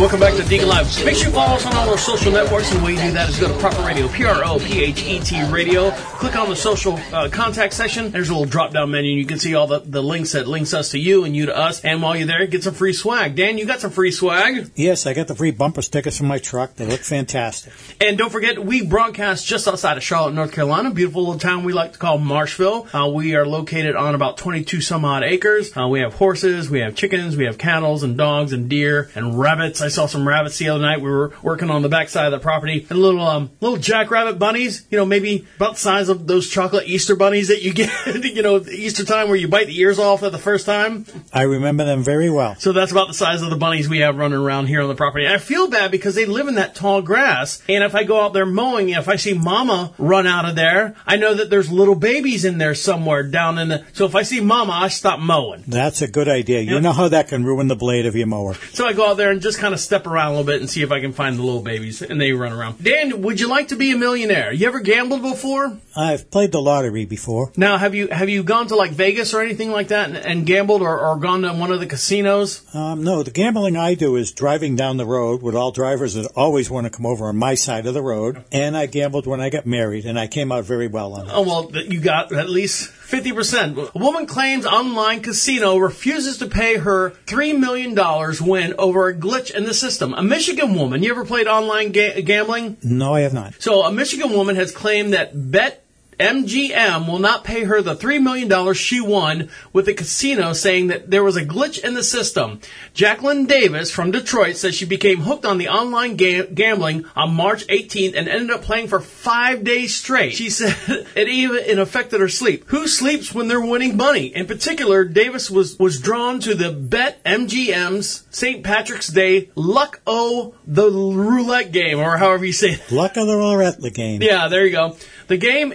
D: Welcome back to Deacon Live. Make sure you follow us on all our social networks, and the way you do that is go to Prophet Radio, P R O P H E T Radio. Click on the social uh, contact section. There's a little drop down menu, and you can see all the, the links that links us to you and you to us. And while you're there, get some free swag. Dan, you got some free swag.
E: Yes, I got the free bumper stickers from my truck. They look fantastic.
D: And don't forget, we broadcast just outside of Charlotte, North Carolina, beautiful little town we like to call Marshville. Uh, we are located on about 22 some odd acres. Uh, we have horses, we have chickens, we have cattle and dogs and deer and rabbits. I saw some rabbits the other night. We were working on the backside of the property and little um, little jackrabbit bunnies. You know, maybe about the size of those chocolate Easter bunnies that you get. you know, Easter time where you bite the ears off at the first time.
E: I remember them very well.
D: So that's about the size of the bunnies we have running around here on the property. I feel bad because they live in that tall grass, and if I go out there mowing, if I see Mama run out of there, I know that there's little babies in there somewhere down in the. So if I see Mama, I stop mowing.
E: That's a good idea. You know how that can ruin the blade of your mower.
D: So I go out there and just kind of step around a little bit and see if I can find the little babies, and they run around. Dan, would you like to be a millionaire? You ever gambled before?
E: I've played the lottery before.
D: Now, have you have you gone to like Vegas or anything like that and, and gambled, or, or gone to one of the casinos?
E: Um, no, the gambling I do is driving down the road with all drivers that always want to come over on my side of the road. And I gambled when I got married, and I came out very well on it.
D: Oh well, you got at least fifty percent. A woman claims online casino refuses to pay her three million dollars win over a glitch in the system. A Michigan woman. You ever played online ga- gambling?
E: No, I have not.
D: So a Michigan woman has claimed that Bet MGM will not pay her the $3 million she won with the casino, saying that there was a glitch in the system. Jacqueline Davis from Detroit says she became hooked on the online ga- gambling on March 18th and ended up playing for five days straight. She said it even it affected her sleep. Who sleeps when they're winning money? In particular, Davis was, was drawn to the BetMGM's St. Patrick's Day Luck O the roulette game, or however you say it.
E: Luck of the roulette game.
D: Yeah, there you go. The game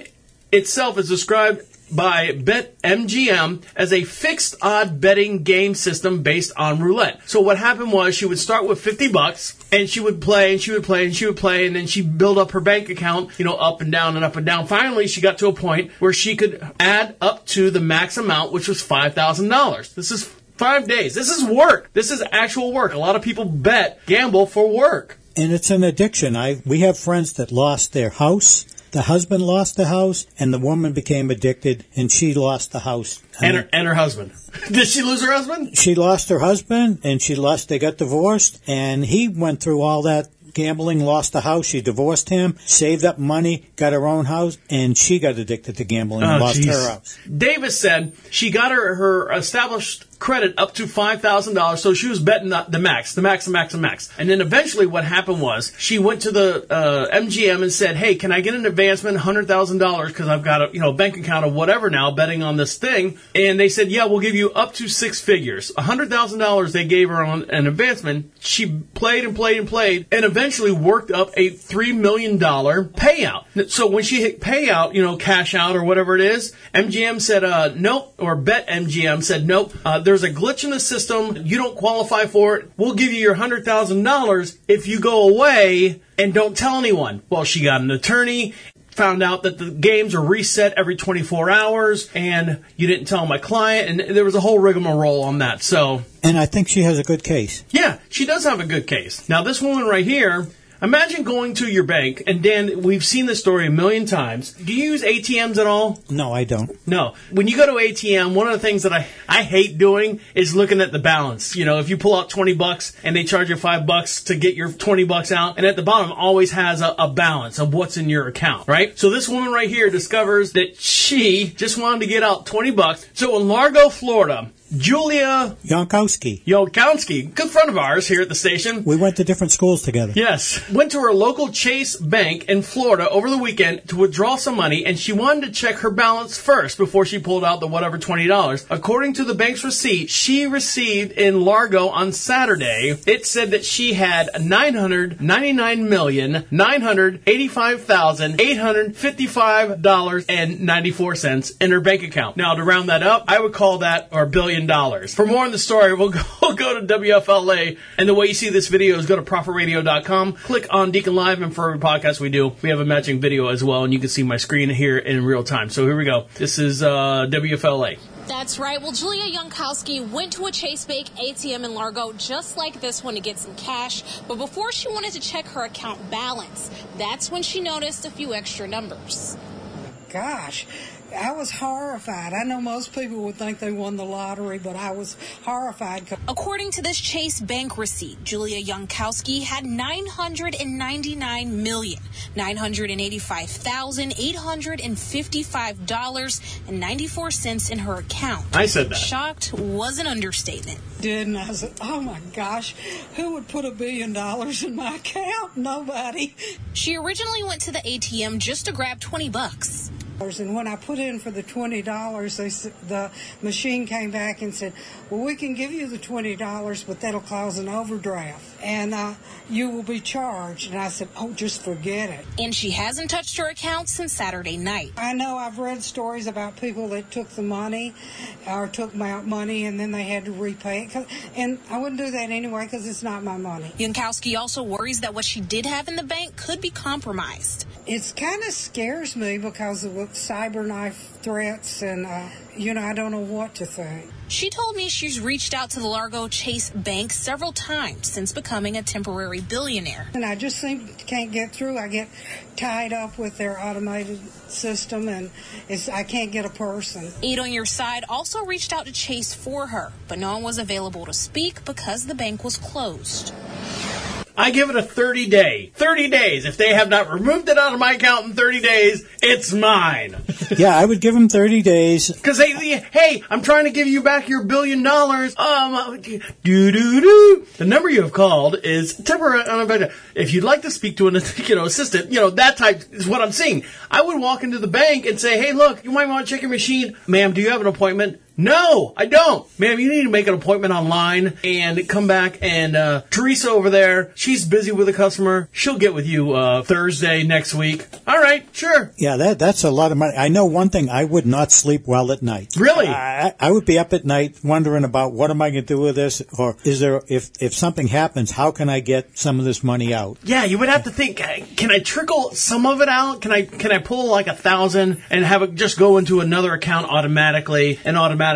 D: itself is described by BetMGM as a fixed odd betting game system based on roulette. So what happened was she would start with 50 bucks and she would play and she would play and she would play and then she'd build up her bank account, you know, up and down and up and down. Finally, she got to a point where she could add up to the max amount, which was $5,000. This is five days. This is work. This is actual work. A lot of people bet, gamble for work.
E: And it's an addiction. I we have friends that lost their house. The husband lost the house, and the woman became addicted, and she lost the house. I
D: And
E: mean,
D: her, and her husband. Did she lose her husband?
E: she lost her husband, and she lost. They got divorced, and he went through all that gambling, lost the house. She divorced him, saved up money, got her own house, and she got addicted to gambling and
D: Oh,
E: lost
D: jeez.
E: her house.
D: Davis said she got her, her established credit up to $5,000, so she was betting the, max, the max, the max, the max. And then eventually what happened was she went to the uh, MGM and said, hey, can I get an advancement, $100,000, because I've got a you know bank account of whatever now betting on this thing. And they said, yeah, we'll give you up to six figures. $100,000 they gave her on an advancement. She played and played and played and eventually worked up a $3 million payout. So when she hit payout, you know, cash out or whatever it is, MGM said, uh, nope, or BetMGM said, nope, uh, there's a glitch in the system. You don't qualify for it. We'll give you your $100,000 if you go away and don't tell anyone. Well, she got an attorney. Found out that the games are reset every 24 hours, and you didn't tell my client, and there was a whole rigmarole on that. So,
E: And I think she has a good case.
D: yeah, she does have a good case. Now, this woman right here, imagine going to your bank, and Dan, we've seen this story a million times. Do you use ATMs at all?
E: No, I don't.
D: No. When you go to ATM, one of the things that I, I hate doing is looking at the balance. You know, if you pull out 20 bucks and they charge you 5 bucks to get your 20 bucks out, and at the bottom always has a, a balance of what's in your account, right? So this woman right here discovers that she just wanted to get out 20 bucks. So in Largo, Florida, Julia
E: Yankowski.
D: Yolkowski, good friend of ours here at the station,
E: We went to different schools together.
D: Yes. Went to her local Chase Bank in Florida over the weekend to withdraw some money, and she wanted to check her balance first before she pulled out the whatever $20. According to the bank's receipt, she received in Largo on Saturday, it said that she had $999,985,855.94 in her bank account. Now, to round that up, I would call that our billion dollars. For more on the story, we'll go, we'll go to WFLA, and the way you see this video is go to prophetradio.com, click on Deacon Live, and for every podcast we do, we have a matching video as well, and you can see my screen here in real time. So here we go. This is uh, WFLA.
Q: That's right. Well, Julia Youngkowski went to a Chase Bank ATM in Largo just like this one to get some cash. But before she wanted to check her account balance, that's when she noticed a few extra numbers.
R: Gosh, I was horrified. I know most people would think they won the lottery, but I was horrified.
Q: According to this Chase Bank receipt, Julia Youngkowski had nine hundred and ninety-nine million nine hundred and eighty-five thousand eight hundred and fifty-five dollars and ninety-four cents in her account.
D: I said that.
Q: Shocked was an understatement.
R: Didn't I said, "Oh my gosh, who would put a billion dollars in my account? Nobody."
Q: She originally went to the ATM just to grab twenty bucks.
R: And when I put in for the twenty dollars, the machine came back and said, "Well, we can give you the twenty dollars, but that'll cause an overdraft, and uh, you will be charged." And I said, "Oh, just forget it."
Q: And she hasn't touched her account since Saturday night.
R: I know I've read stories about people that took the money or took my money and then they had to repay it. And I wouldn't do that anyway because it's not my money.
Q: Youngkowski also worries that what she did have in the bank could be compromised.
R: It kind of scares me because of cyber knife threats and, uh, you know, I don't know what to think.
Q: She told me she's reached out to the Largo Chase Bank several times since becoming a temporary billionaire.
R: And I just seem can't get through. I get tied up with their automated system and it's I can't get a person.
Q: Eight on Your Side also reached out to Chase for her, but no one was available to speak because the bank was closed.
D: I give it a 30 day. 30 days. If they have not removed it out of my account in 30 days, it's mine.
E: yeah, I would give them 30 days.
D: Because they, hey, I'm trying to give you back your billion dollars. Um, do do do. The number you have called is temporary. If you'd like to speak to an you know assistant, you know that type is what I'm seeing. I would walk into the bank and say, hey, look, you might want to check your machine, ma'am. Do you have an appointment? No, I don't. Ma'am, you need to make an appointment online and come back and uh, Teresa over there, she's busy with a customer. She'll get with you uh, Thursday next week. All right, sure.
E: Yeah, that that's a lot of money. I know one thing: I would not sleep well at night.
D: Really?
E: I, I would be up at night wondering about what am I going to do with this, or is there if if something happens, how can I get some of this money out?
D: Yeah, you would have to think. Can I trickle some of it out? Can I can I pull like a thousand and have it just go into another account automatically and automatically?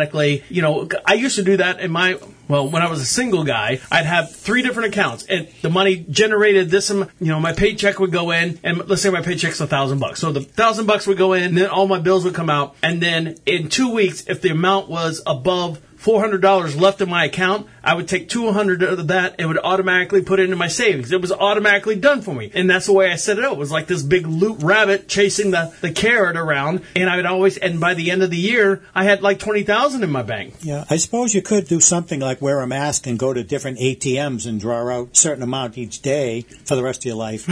D: You know, I used to do that in my. Well, when I was a single guy, I'd have three different accounts, and the money generated this. You know, my paycheck would go in, and let's say my paycheck's a thousand bucks. So the thousand bucks would go in, and then all my bills would come out, and then in two weeks, if the amount was above four hundred dollars left in my account, I would take two hundred of that and would automatically put it into my savings. It was automatically done for me, and that's the way I set it up. It was like this big loot rabbit chasing the the carrot around, and I would always. And by the end of the year, I had like twenty thousand in my bank.
E: Yeah, I suppose you could do something like wear a mask and go to different ATMs and draw out a certain amount each day for the rest of your life.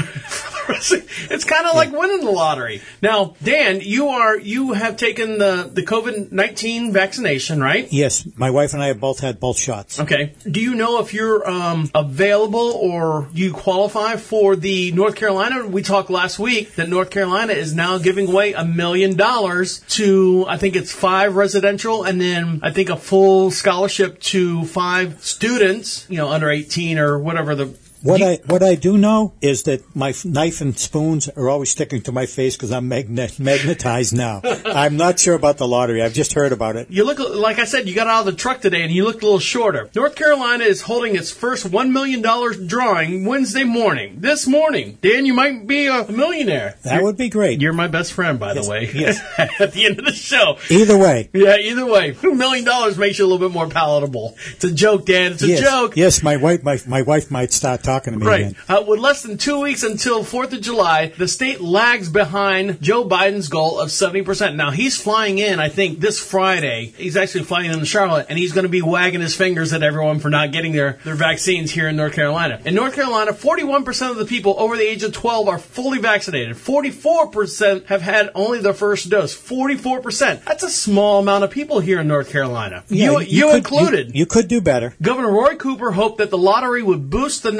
D: It's kind of like winning the lottery. Now, Dan, you are you have taken the the COVID nineteen vaccination, right?
E: yes, my wife and I have both had both shots.
D: Okay. Do you know if you're um, available or do you qualify for the North Carolina? We talked last week that North Carolina is now giving away a million dollars to, I think it's five residential and then I think a full scholarship to five students, you know, under 18 or whatever the.
E: What I what I do know is that my f- knife and spoons are always sticking to my face because I'm magnet, magnetized now. I'm not sure about the lottery. I've just heard about it.
D: You look like I said. You got out of the truck today, and you looked a little shorter. North Carolina is holding its first one million dollars drawing Wednesday morning. This morning, Dan, you might be a millionaire.
E: That would be great.
D: You're my best friend, by
E: Yes,
D: the way.
E: yes.
D: At the end of the show.
E: Either way.
D: Yeah, either way, a million dollars makes you a little bit more palatable. It's a joke, Dan. It's a
E: yes,
D: joke.
E: yes, my wife my, my wife might start talking to me
D: Right.
E: again.
D: Uh, with less than two weeks until 4th of July, the state lags behind Joe Biden's goal of 70%. Now, he's flying in, I think, this Friday. He's actually flying in to Charlotte, and he's going to be wagging his fingers at everyone for not getting their, their vaccines here in North Carolina. In North Carolina, 41% of the people over the age of 12 are fully vaccinated. 44% have had only their first dose. 44%. That's a small amount of people here in North Carolina.
E: Yeah,
D: you, you,
E: could-
D: included.
E: You, could do better.
D: Governor Roy Cooper hoped that the lottery would boost the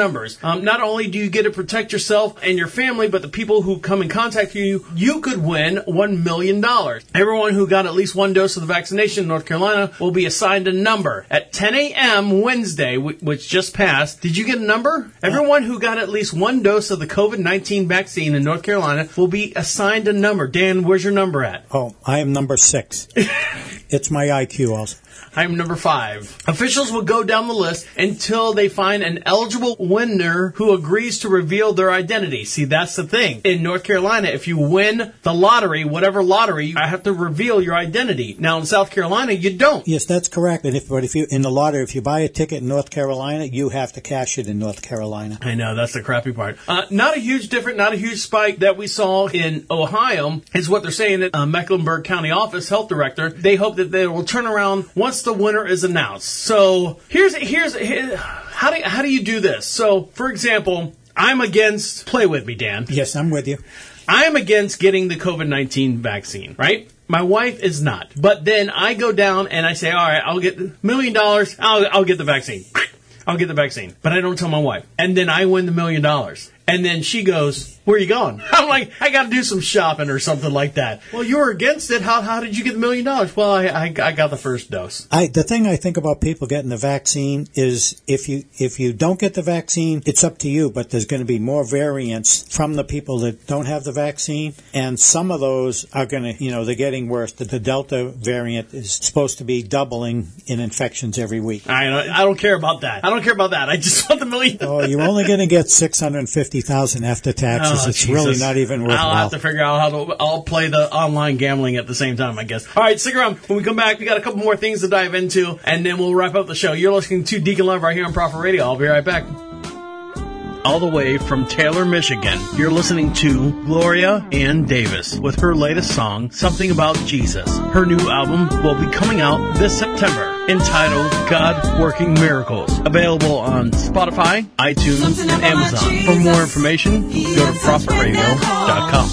D: Um, not only do you get to protect yourself and your family, but the people who come in contact with you, you could win $1 million. Everyone who got at least one dose of the vaccination in North Carolina will be assigned a number. At 10 a.m. Wednesday, which just passed, did you get a number? Everyone who got at least one dose of the COVID-19 vaccine in North Carolina will be assigned a number. Dan, where's your number at?
E: Oh, I am number six. It's my IQ also.
D: Item number five. Officials will go down the list until they find an eligible winner who agrees to reveal their identity. See, that's the thing. In North Carolina, if you win the lottery, whatever lottery, you have to reveal your identity. Now in South Carolina, you don't.
E: Yes, that's correct. And if but if you in the lottery, if you buy a ticket in North Carolina, you have to cash it in North Carolina.
D: I know that's the crappy part. Uh, not a huge difference, not a huge spike that we saw in Ohio is what they're saying that uh, Mecklenburg County Office Health Director. They hope that they will turn around once the winner is announced. So here's here's, here's how do how do you do this? So for example, I'm against. Play with me, Dan.
E: Yes, I'm with you.
D: I am against getting the COVID 19 vaccine, right? My wife is not. But then I go down and I say, all right, I'll get a million dollars. I'll, I'll get the vaccine. I'll get the vaccine. But I don't tell my wife. And then I win the million dollars. And then she goes, where are you going? I'm like, I got to do some shopping or something like that. Well, you were against it. How, how did you get the million dollars? Well, I, I, I got the first dose.
E: I, the thing I think about people getting the vaccine is if you if you don't get the vaccine, it's up to you. But there's going to be more variants from the people that don't have the vaccine, and some of those are going to, you know, they're getting worse. The, the Delta variant is supposed to be doubling in infections every week.
D: I don't, I don't care about that. I don't care about that. I just want the million.
E: Oh, you're only going to get six hundred fifty
D: Oh,
E: it's really not even worthwhile.
D: I'll have to figure out how to. I'll play the online gambling at the same time, I guess. All right, stick around. When we come back, we got a couple more things to dive into, and then we'll wrap up the show. You're listening to Deacon Live right here on Prophet Radio. I'll be right back.
B: All the way from Taylor, Michigan, you're listening to Gloria Ann Davis with her latest song, Something About Jesus. Her new album will be coming out this September, entitled God Working Miracles. Available on Spotify, iTunes, and Amazon. For more information, go to prophetradio.com.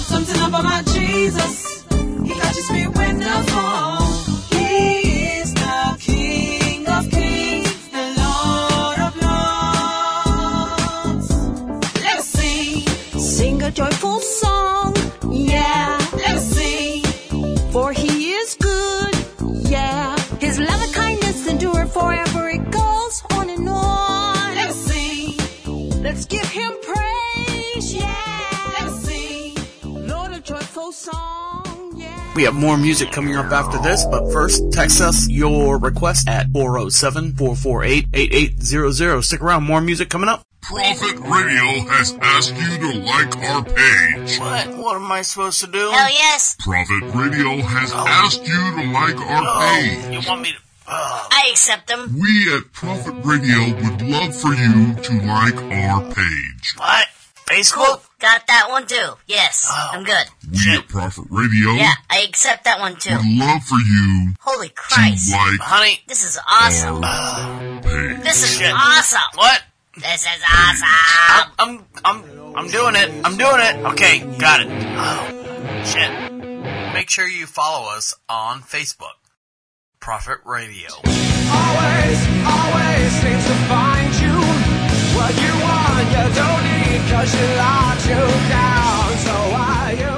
S: give him praise, yeah.
F: Let us sing.
S: Lord, a joyful song, yeah.
G: We have more music coming up after this, but first, text us your request at 407-448-8800. Stick around, more music coming up.
K: Prophet Radio has asked you to like our page.
G: What? What am I supposed to do?
I: Hell yes.
K: Prophet Radio has oh. asked you to like our page.
G: You want me to... Ah.
I: I accept them.
K: We at Prophet Radio would love for you to like our page.
G: What? Facebook?
I: Got that one too. Yes, I'm good.
K: We at Prophet Radio
I: Yeah, I accept that one too.
K: would love for you
I: Holy Christ.
K: to like
G: Honey,
I: This is awesome.
K: our page.
I: This is
G: Shit.
I: awesome.
G: what?
I: This is awesome.
G: I'm, I'm, I'm doing it. I'm doing it. Okay, got it. Oh, shit. Make sure you follow us on Facebook. Prophet Radio.
F: Always, always seem to find you. What you want, you don't need, cause you locked you down. So why you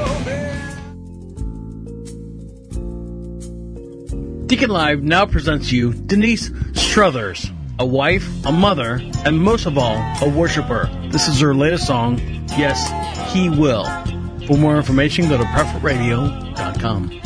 F: been?
B: Deacon Live now presents you Denise Struthers, a wife, a mother, and most of all, a worshiper. This is her latest song, Yes, He Will. For more information, go to prophetradio.com.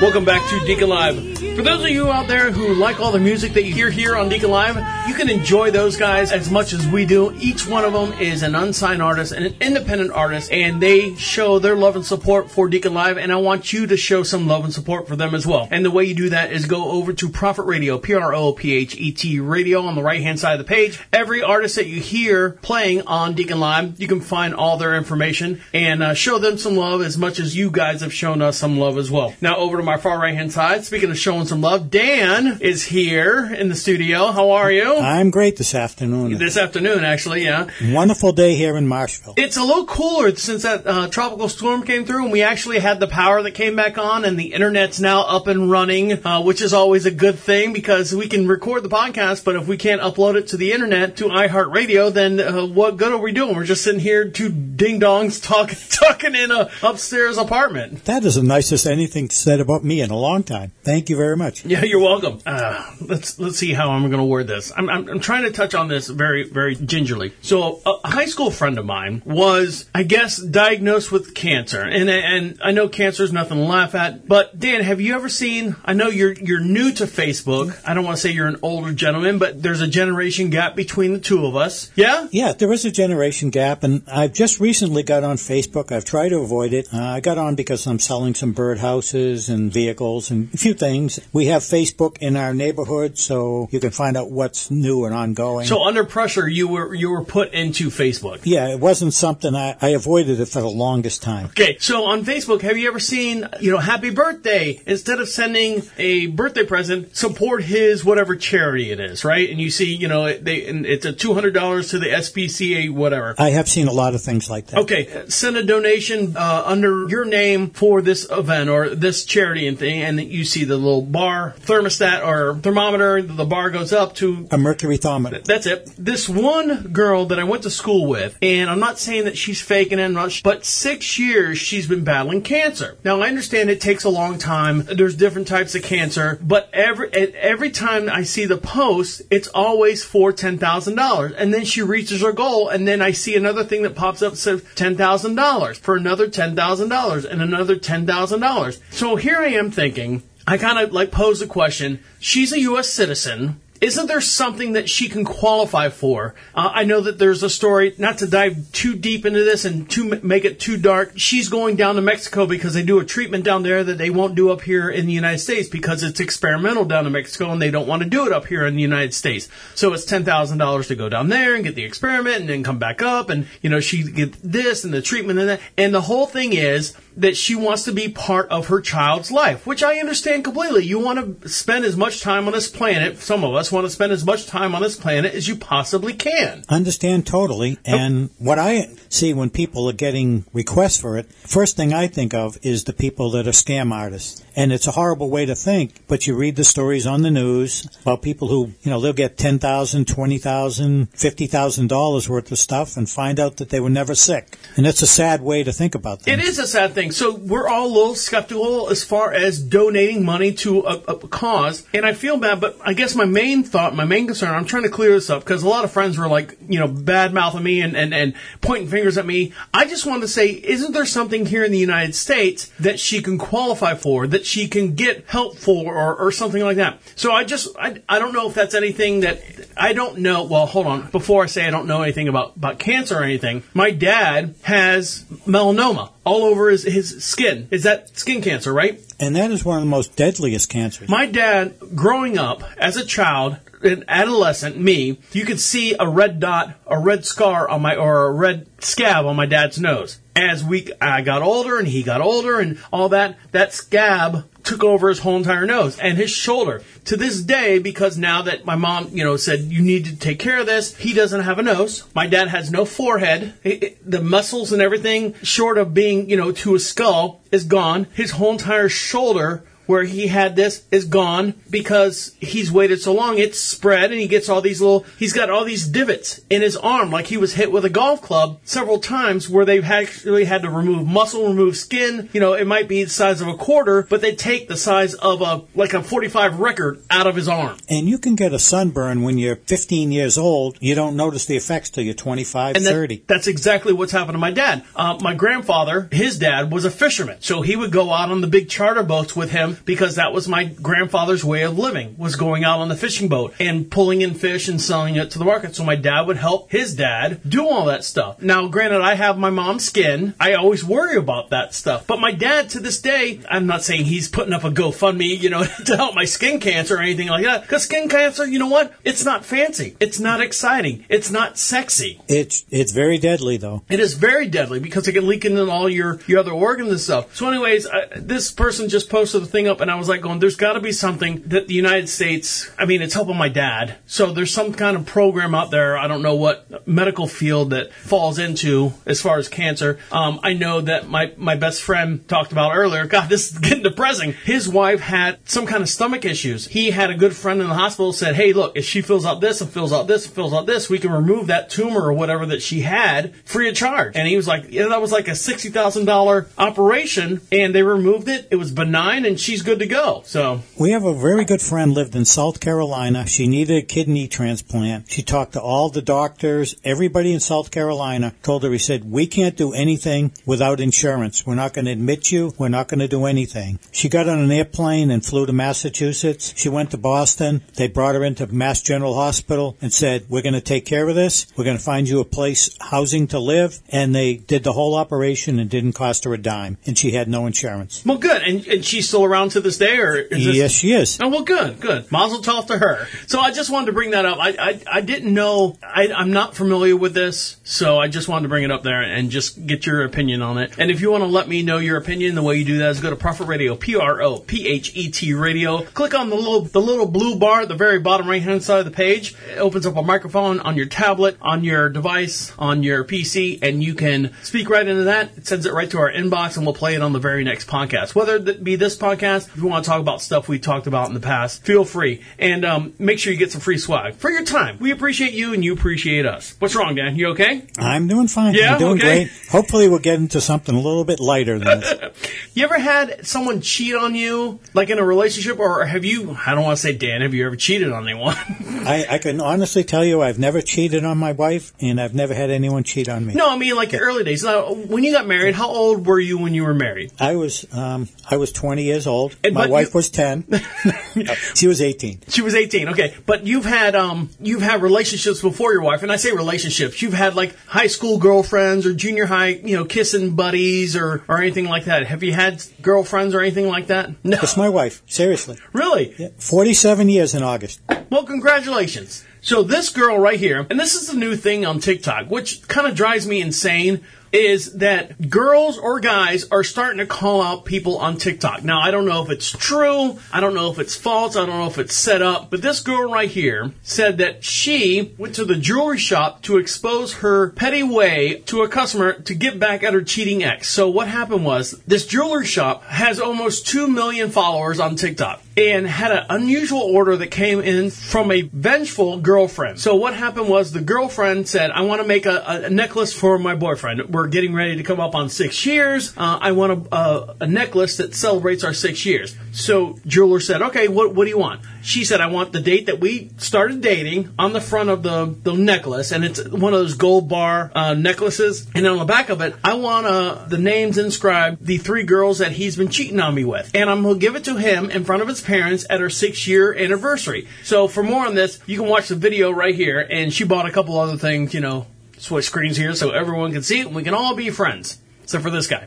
D: Welcome back to Deacon Live. For those of you out there who like all the music that you hear here on Deacon Live, you can enjoy those guys as much as we do. Each one of them is an unsigned artist and an independent artist, and they show their love and support for Deacon Live, and I want you to show some love and support for them as well. And the way you do that is go over to Prophet Radio, P-R-O-P-H-E-T Radio on the right-hand side of the page. Every artist that you hear playing on Deacon Live, you can find all their information and uh, show them some love as much as you guys have shown us some love as well. Now over to my far right-hand side, speaking of showing some love, Dan is here in the studio. How are you?
E: I'm great this afternoon.
D: This afternoon, actually, yeah.
E: Wonderful day here in Marshville.
D: It's a little cooler since that uh, tropical storm came through, and we actually had the power that came back on, and the internet's now up and running, uh, which is always a good thing because we can record the podcast, but if we can't upload it to the internet to iHeartRadio, then uh, what good are we doing? We're just sitting here, two ding dongs talking, talking in a upstairs apartment.
E: That is the nicest anything said about me in a long time. Thank you very much.
D: Yeah, you're welcome. Uh, let's let's see how I'm going to word this. I'm, I'm I'm trying to touch on this very very gingerly. So, a, a high school friend of mine was, I guess, diagnosed with cancer, and and I know cancer is nothing to laugh at. But Dan, have you ever seen? I know you're you're new to Facebook. I don't want to say you're an older gentleman, but there's a generation gap between the two of us. Yeah.
E: Yeah, there is a generation gap, and I've just recently got on Facebook. I've tried to avoid it. Uh, I got on because I'm selling some birdhouses and vehicles and a few things. We have Facebook in our neighborhood, so you can find out what's new and ongoing.
D: So under pressure, you were you were put into Facebook.
E: yeah, it wasn't something I, I avoided it for the longest time.
D: Okay, so on Facebook, have you ever seen, you know, happy birthday? Instead of sending a birthday present, support his whatever charity it is, right? And you see, you know, it- they and it's a two hundred dollars to the SPCA, whatever.
E: I have seen a lot of things like that.
D: Okay, send a donation uh, under your name for this event or this charity and thing, and you see the little bar thermostat or thermometer. The bar goes up to
E: mercury thermometer.
D: that's it. This one girl that I went to school with, and I'm not saying that she's faking it, not- but six years she's been battling cancer. Now I understand it takes a long time. There's different types of cancer, but every every time I see the post, it's always for ten thousand dollars, and then she reaches her goal, and then I see another thing that pops up says ten thousand dollars for another ten thousand dollars and another ten thousand dollars. So here I am thinking. I kind of like pose the question. She's a U.S. citizen. Isn't there something that she can qualify for? Uh, I know that there's a story, not to dive too deep into this and to make it too dark. She's going down to Mexico because they do a treatment down there that they won't do up here in the United States because it's experimental down in Mexico and they don't want to do it up here in the United States. So it's $10,000 to go down there and get the experiment and then come back up and, you know, she get this and the treatment and that. And the whole thing is that she wants to be part of her child's life, which I understand completely. You want to spend as much time on this planet, some of us want to spend as much time on this planet as you possibly can.
E: Understand totally. And what I see when people are getting requests for it, first thing I think of is the people that are scam artists. And it's a horrible way to think, but you read the stories on the news about people who, you know, they'll get $10,000, $20,000, $50,000 worth of stuff and find out that they were never sick. And it's a sad way to think about things.
D: It is a sad thing. So we're all a little skeptical as far as donating money to a, a cause, and I feel bad. But I guess my main thought, my main concern, I'm trying to clear this up because a lot of friends were like, you know, bad mouthing me and, and and pointing fingers at me. I just wanted to say, isn't there something here in the United States that she can qualify for, that she can get help for, or, or something like that? So I just, I, I don't know if that's anything that I don't know. Well, hold on. Before I say I don't know anything about about cancer or anything, my dad has melanoma all over his, his skin. Is that skin cancer, right?
E: And that is one of the most deadliest cancers.
D: My dad, growing up as a child, an adolescent, me, you could see a red dot, a red scar on my, or a red scab on my dad's nose. As we, I got older and he got older and all that, that scab took over his whole entire nose and his shoulder. To this day, because now that my mom, you know, said you need to take care of this, he doesn't have a nose. My dad has no forehead. It- it- the muscles and everything, short of being, you know, to his skull, is gone. His whole entire shoulder where he had this is gone because he's waited so long. It's spread and he gets all these little, he's got all these divots in his arm like he was hit with a golf club several times where they've actually had to remove muscle, remove skin. You know, it might be the size of a quarter, but they take the size of a, like a 45 record out of his arm.
E: And you can get a sunburn when you're 15 years old. You don't notice the effects till you're 25,
D: And that-
E: 30.
D: that's exactly what's happened to my dad. Uh, my grandfather, his dad, was a fisherman, so he would go out on the big charter boats with him because that was my grandfather's way of living was going out on the fishing boat and pulling in fish and selling it to the market. So my dad would help his dad do all that stuff. Now, granted, I have my mom's skin. I always worry about that stuff, but my dad, to this day, I'm not saying he's putting up a GoFundMe, you know, to help my skin cancer or anything like that. Because skin cancer, you know what? It's not fancy. It's not exciting. It's not sexy.
E: It's it's very deadly though.
D: It is very deadly because it can leak into all your, your other organs and stuff. So, anyways, I, this person just posted a thing up and I was like going, there's got to be something that the United States, I mean, it's helping my dad. So there's some kind of program out there. I don't know what medical field that falls into as far as cancer. Um, I know that my, my best friend talked about earlier. God, this is getting depressing. His wife had some kind of stomach issues. He had a good friend in the hospital said, Hey, look, if she fills out this and fills out this and fills out this, we can remove that tumor or whatever that she had free of charge. And he was like, yeah, that was like a $60,000 operation and they removed it. It was benign and she's good to go. So
E: We have a very good friend lived in South Carolina. She needed a kidney transplant. She talked to all the doctors, everybody in South Carolina told her, he said, we can't do anything without insurance. We're not going to admit you. We're not going to do anything. She got on an airplane and flew to Massachusetts. She went to Boston. They brought her into Mass General Hospital and said, we're going to take care of this. We're going to find you a place, housing to live. And they did the whole operation and didn't cost her a dime. And she had no insurance.
D: Well, good. And, and she's still around to this day, or is this?
E: Yes, she is.
D: Oh well, good, good. Mazel tov to her. So I just wanted to bring that up. I I, I didn't know. I, I'm not familiar with this, so I just wanted to bring it up there and just get your opinion on it. And if you want to let me know your opinion, the way you do that is go to Prophet Radio, P R O P H E T Radio. Click on the little the little blue bar at the very bottom right hand side of the page. It opens up a microphone on your tablet, on your device, on your PC, and you can speak right into that. It sends it right to our inbox, and we'll play it on the very next podcast. Whether it be this podcast, if you want to talk about stuff we talked about in the past, feel free. And um, make sure you get some free swag for your time. We appreciate you, and you appreciate us. What's wrong, Dan? You okay?
E: I'm doing fine.
D: Yeah,
E: I'm doing
D: okay.
E: great. Hopefully we'll get into something a little bit lighter than this.
D: You ever had someone cheat on you, like in a relationship, or have you? I don't want to say Dan. Have you ever cheated on anyone?
E: I, I can honestly tell you I've never cheated on my wife and I've never had anyone cheat on me.
D: no, I mean like your early days. Now, when you got married, how old were you when you were married?
E: I was um, I was 20 years old.
D: And-
E: my wife
D: you-
E: was 10. she was 18.
D: She was 18. Okay, but you've had um you've had relationships before your wife, and I say relationships. You've had like high school girlfriends or junior high, you know, kissing buddies or or anything like that. Have you had girlfriends or anything like that? No.
E: It's my wife. Seriously.
D: Really?
E: 47 years in August.
D: Well, congratulations. So this girl right here, and this is the new thing on TikTok, which kind of drives me insane, is that girls or guys are starting to call out people on TikTok. Now, I don't know if it's true. I don't know if it's false. I don't know if it's set up. But this girl right here said that she went to the jewelry shop to expose her petty way to a customer to get back at her cheating ex. So what happened was this jewelry shop has almost 2 million followers on TikTok and had an unusual order that came in from a vengeful girlfriend. So what happened was the girlfriend said, I want to make a, a necklace for my boyfriend. We're getting ready to come up on six years. Uh, I want a, a, a necklace that celebrates our six years. So jeweler said, okay, what, what do you want? She said, I want the date that we started dating on the front of the, the necklace, and it's one of those gold bar uh, necklaces. And on the back of it, I want uh, the names inscribed, the three girls that he's been cheating on me with. And I'm going to give it to him in front of his parents at our six year anniversary. So for more on this, you can watch the video right here. And she bought a couple other things, you know, switch screens here so everyone can see it and we can all be friends, except for this guy.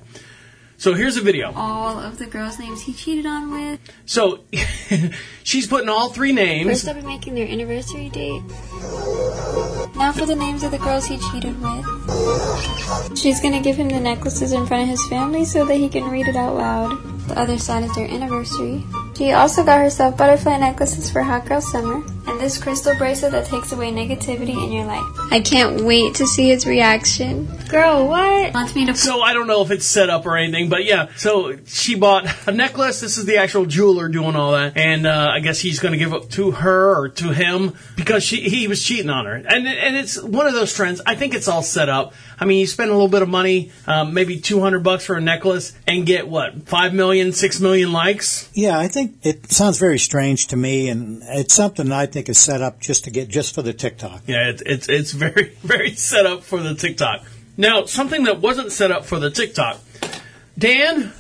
D: So here's a video.
T: all of the girls' names he cheated on with.
D: So she's putting all three names.
T: First, I'll be making their anniversary date. Now for the names of the girls he cheated with. She's gonna give him the necklaces in front of his family so that he can read it out loud. The other side is their anniversary. She also got herself butterfly necklaces for Hot Girl Summer and this crystal bracelet that takes away negativity in your life. I can't wait to see his reaction. Girl, what? Wants me to
D: So I don't know if it's set up or anything, but yeah. So she bought a necklace. This is the actual jeweler doing all that, and uh, I guess he's going to give it to her or to him because she he was cheating on her, and and it's one of those trends. I think it's all set up. I mean, you spend a little bit of money, um, maybe two hundred bucks for a necklace, and get what five million, six million likes.
E: Yeah, I think it sounds very strange to me, and it's something I think is set up just to get just for the TikTok.
D: Yeah, it's it's it's very very set up for the TikTok. Now, something that wasn't set up for the TikTok, Dan.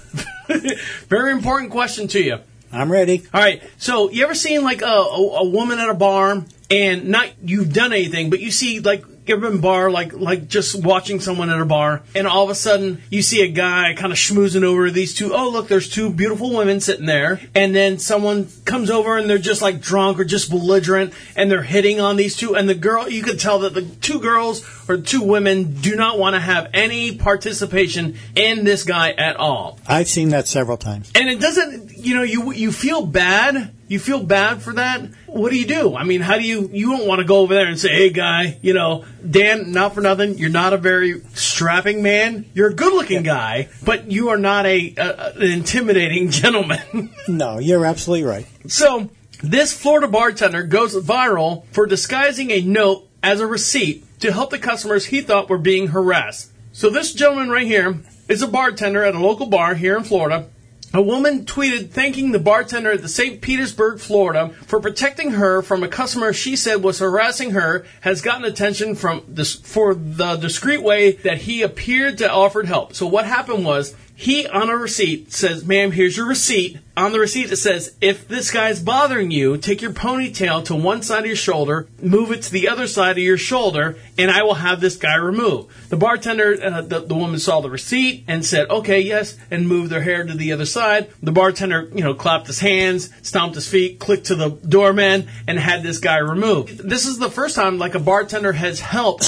D: very important question to you.
E: I'm ready.
D: All right. So, you ever seen like a, a, a woman at a bar and not you've done anything, but you see like you ever been bar like like just watching someone at a bar, and all of a sudden you see a guy kind of schmoozing over these two. Oh, look, there's two beautiful women sitting there, and then someone comes over and they're just like drunk or just belligerent, and they're hitting on these two, and the girl, you could tell that the two girls or two women do not want to have any participation in this guy at all.
E: I've seen that several times.
D: And it doesn't, you know, you you feel bad. You feel bad for that. What do you do? I mean, how do you? You don't want to go over there and say, "Hey, guy, you know, Dan, not for nothing, you're not a very strapping man. You're a good-looking guy, but you are not a, a an intimidating gentleman."
E: No, you're absolutely right.
D: So, this Florida bartender goes viral for disguising a note as a receipt to help the customers he thought were being harassed. So, this gentleman right here is a bartender at a local bar here in Florida. A woman tweeted thanking the bartender at the St. Petersburg, Florida, for protecting her from a customer she said was harassing her. Has gotten attention from this for the discreet way that he appeared to offered help. So what happened was he on a receipt says, "Ma'am, here's your receipt." On the receipt it says, "If this guy's bothering you, take your ponytail to one side of your shoulder, move it to the other side of your shoulder, and I will have this guy removed." The bartender, uh, the, the woman saw the receipt and said, "Okay, yes," and moved their hair to the other side. The bartender, you know, clapped his hands, stomped his feet, clicked to the doorman, and had this guy removed. This is the first time like a bartender has helped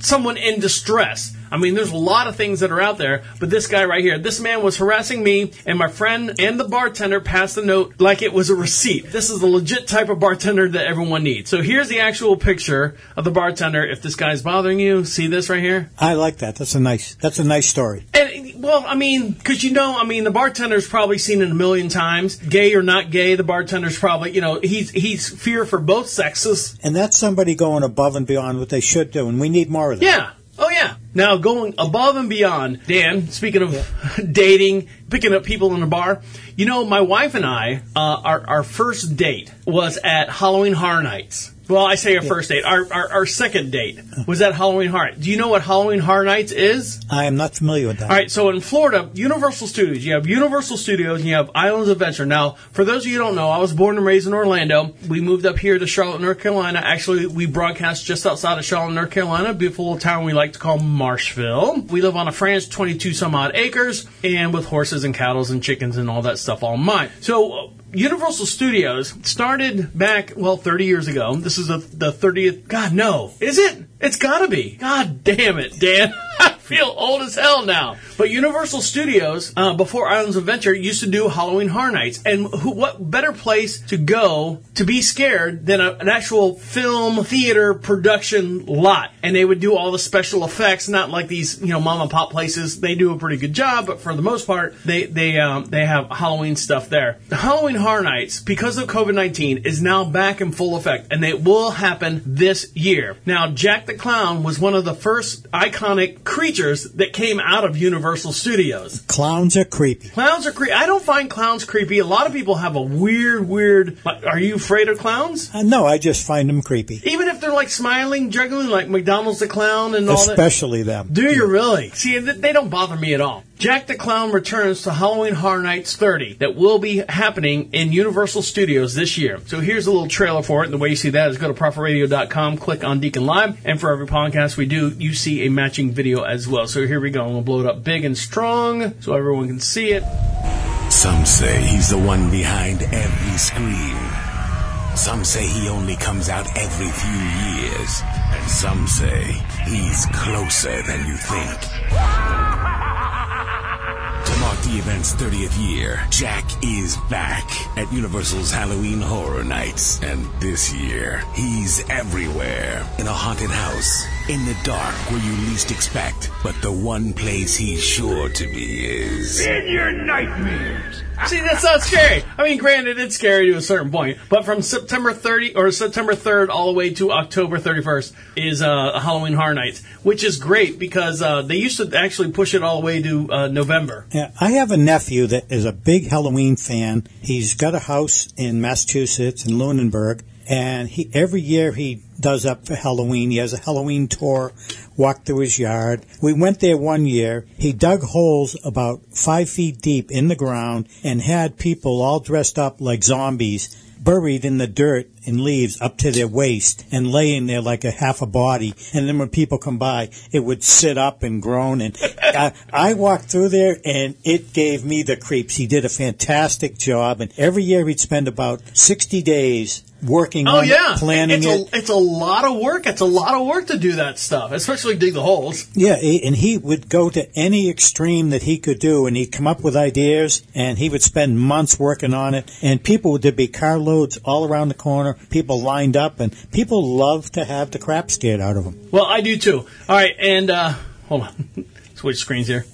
D: someone in distress. I mean, there's a lot of things that are out there, but this guy right here, this man was harassing me, and my friend and the bartender passed the note like it was a receipt. This is the legit type of bartender that everyone needs. So here's the actual picture of the bartender. If this guy's bothering you, see this right here?
E: I like that. That's a nice. That's a nice story.
D: And well, I mean, because you know, I mean, the bartender's probably seen it a million times, gay or not gay. The bartender's probably, you know, he's he's fear for both sexes.
E: And that's somebody going above and beyond what they should do, and we need more of that.
D: Yeah. Yeah. Now going above and beyond, Dan. Speaking of dating, picking up people in a bar. You know, my wife and I, uh, our our first date was at Halloween Horror Nights. Well, I say our first date. Our, our our second date was at Halloween Horror. Do you know what Halloween Horror Nights is?
E: I am not familiar with that.
D: All right, so in Florida, Universal Studios, you have Universal Studios and you have Islands of Adventure. Now, for those of you who don't know, I was born and raised in Orlando. We moved up here to Charlotte, North Carolina. Actually, we broadcast just outside of Charlotte, North Carolina, a beautiful little town we like to call Marshville. We live on a ranch, 22 some odd acres, and with horses and cattle and chickens and all that stuff all mine. So, Universal Studios started back, well, 30 years ago. This is the, the 30th. God, no. Is it? It's gotta be. God damn it, Dan. I feel old as hell now. But Universal Studios, uh, before Islands of Adventure, used to do Halloween Horror Nights. And who, what better place to go to be scared than a, an actual film theater production lot? And they would do all the special effects, not like these, you know, mom and pop places. They do a pretty good job, but for the most part, they they um, they have Halloween stuff there. The Halloween Horror Nights, because of COVID nineteen, is now back in full effect, and it will happen this year. Now, Jack the Clown was one of the first iconic creatures that came out of Universal Studios.
E: Clowns are creepy.
D: Clowns are creepy. I don't find clowns creepy. A lot of people have a weird, weird. Are you afraid of clowns?
E: Uh, no, I just find them creepy,
D: Even if they're like smiling, juggling, like McDonald's the clown and all that.
E: especially them.
D: Do you really? See, they don't bother me at all. Jack the Clown returns to Halloween Horror Nights 30 that will be happening in Universal Studios this year. So here's a little trailer for it. And the way you see that is go to prophetradio.com, click on Deacon Live, and for every podcast we do, you see a matching video as well. So here we go. I'm going to blow it up big and strong so everyone can see it.
U: Some say he's the one behind every scream. Some say he only comes out every few years. And some say he's closer than you think. The event's 30th year, Jack is back at Universal's Halloween Horror Nights. And this year, he's everywhere. In a haunted house, in the dark where you least expect. But the one place he's sure to be is.
D: In your nightmares. See, that's not scary. I mean, granted, it's scary to a certain point, but from September 30 or September 3rd all the way to October 31st is uh, Halloween Horror Nights, which is great because uh, they used to actually push it all the way to uh, November.
E: Yeah, I have a nephew that is a big Halloween fan. He's got a house in Massachusetts in Lunenburg, and he every year he does up for Halloween. He has a Halloween tour, walk through his yard. We went there one year. He dug holes about five feet deep in the ground and had people all dressed up like zombies buried in the dirt and leaves up to their waist and laying there like a half a body. And then when people come by, it would sit up and groan. And I, I walked through there and it gave me the creeps. He did a fantastic job. And every year he'd spend about 60 days working
D: Oh
E: on
D: yeah,
E: it, planning
D: it's
E: it.
D: A, it's a lot of work. It's a lot of work to do that stuff, especially dig the holes.
E: Yeah, and he would go to any extreme that he could do, and he'd come up with ideas, and he would spend months working on it. And people would there'd be carloads all around the corner, people lined up, and people love to have the crap scared out of them.
D: Well, I do too. All right, and uh, hold on, switch screens here.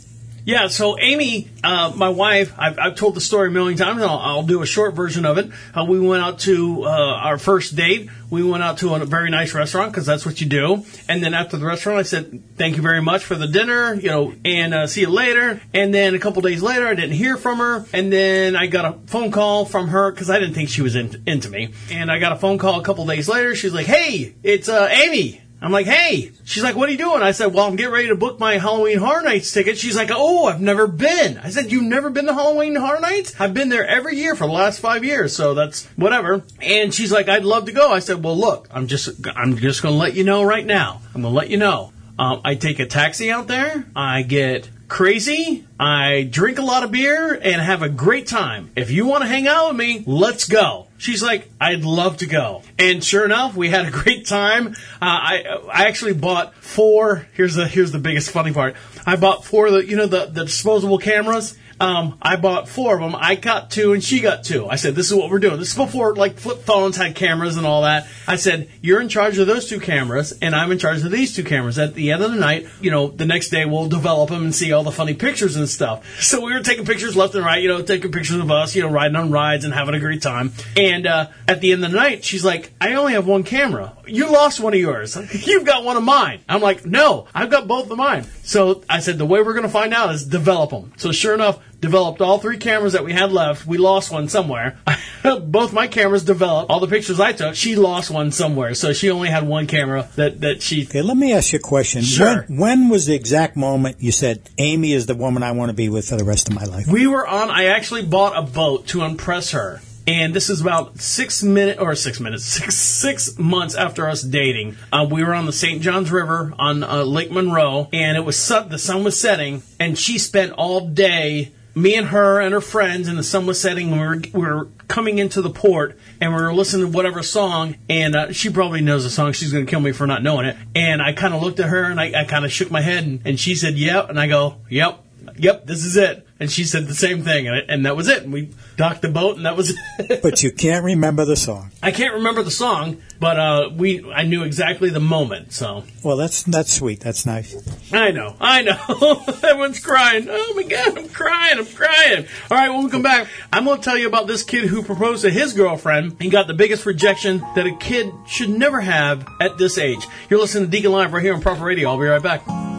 D: Yeah, so Amy, uh, my wife, I've, I've told the story a million times, I'll, I'll do a short version of it. Uh, we went out to uh, our first date. We went out to a very nice restaurant because that's what you do. And then after the restaurant, I said, "Thank you very much for the dinner," you know, and uh, see you later. And then a couple days later, I didn't hear from her, and then I got a phone call from her because I didn't think she was in, into me. And I got a phone call a couple days later. She's like, "Hey, it's uh, Amy." I'm like, hey. She's like, what are you doing? I said, well, I'm getting ready to book my Halloween Horror Nights ticket. She's like, oh, I've never been. I said, you've never been to Halloween Horror Nights? I've been there every year for the last five years, so that's whatever. And she's like, I'd love to go. I said, well, look, I'm just, I'm just going to let you know right now. I'm going to let you know. Um, I take a taxi out there. I get crazy. I drink a lot of beer and have a great time. If you want to hang out with me, let's go. She's like, I'd love to go. And sure enough, we had a great time. Uh, I I actually bought four. Here's the here's the biggest funny part. I bought four of the you know the the disposable cameras. Um, I bought four of them. I got two and she got two. I said, this is what we're doing. This is before like flip phones had cameras and all that. I said, you're in charge of those two cameras and I'm in charge of these two cameras. At the end of the night, you know, the next day we'll develop them and see all the funny pictures and stuff. So we were taking pictures left and right, you know, taking pictures of us, you know, riding on rides and having a great time. And, uh, at the end of the night, she's like, I only have one camera. You lost one of yours. You've got one of mine. I'm like, no, I've got both of mine. So I said, the way we're going to find out is develop them. So sure enough, developed all three cameras that we had left. We lost one somewhere. Both my cameras developed. All the pictures I took, she lost one somewhere. So she only had one camera that, that she.
E: Okay, let me ask you a question.
D: Sure.
E: When, when was the exact moment you said, Amy is the woman I want to be with for the rest of my life?
D: We were on, I actually bought a boat to impress her. And this is about six minutes, or six minutes, six, six months after us dating. Uh, we were on the St. Johns River on uh, Lake Monroe, and it was sun, the sun was setting, and she spent all day, me and her and her friends, and the sun was setting, we were, we were coming into the port, and we were listening to whatever song, and uh, she probably knows the song. She's going to kill me for not knowing it. And I kind of looked at her, and I, I kind of shook my head, and, and she said, yep, and I go, yep, yep, this is it. And she said the same thing, and, and that was it. And we docked the boat, and that was it.
E: but you can't remember the song.
D: I can't remember the song, but uh, we I knew exactly the moment. So
E: Well, that's that's sweet. That's nice.
D: I know, I know. Everyone's crying. Oh my god, I'm crying, I'm crying. All right, when we come back, I'm going to tell you about this kid who proposed to his girlfriend and got the biggest rejection that a kid should never have at this age. You're listening to Deacon Live right here on Prophet Radio. I'll be right back.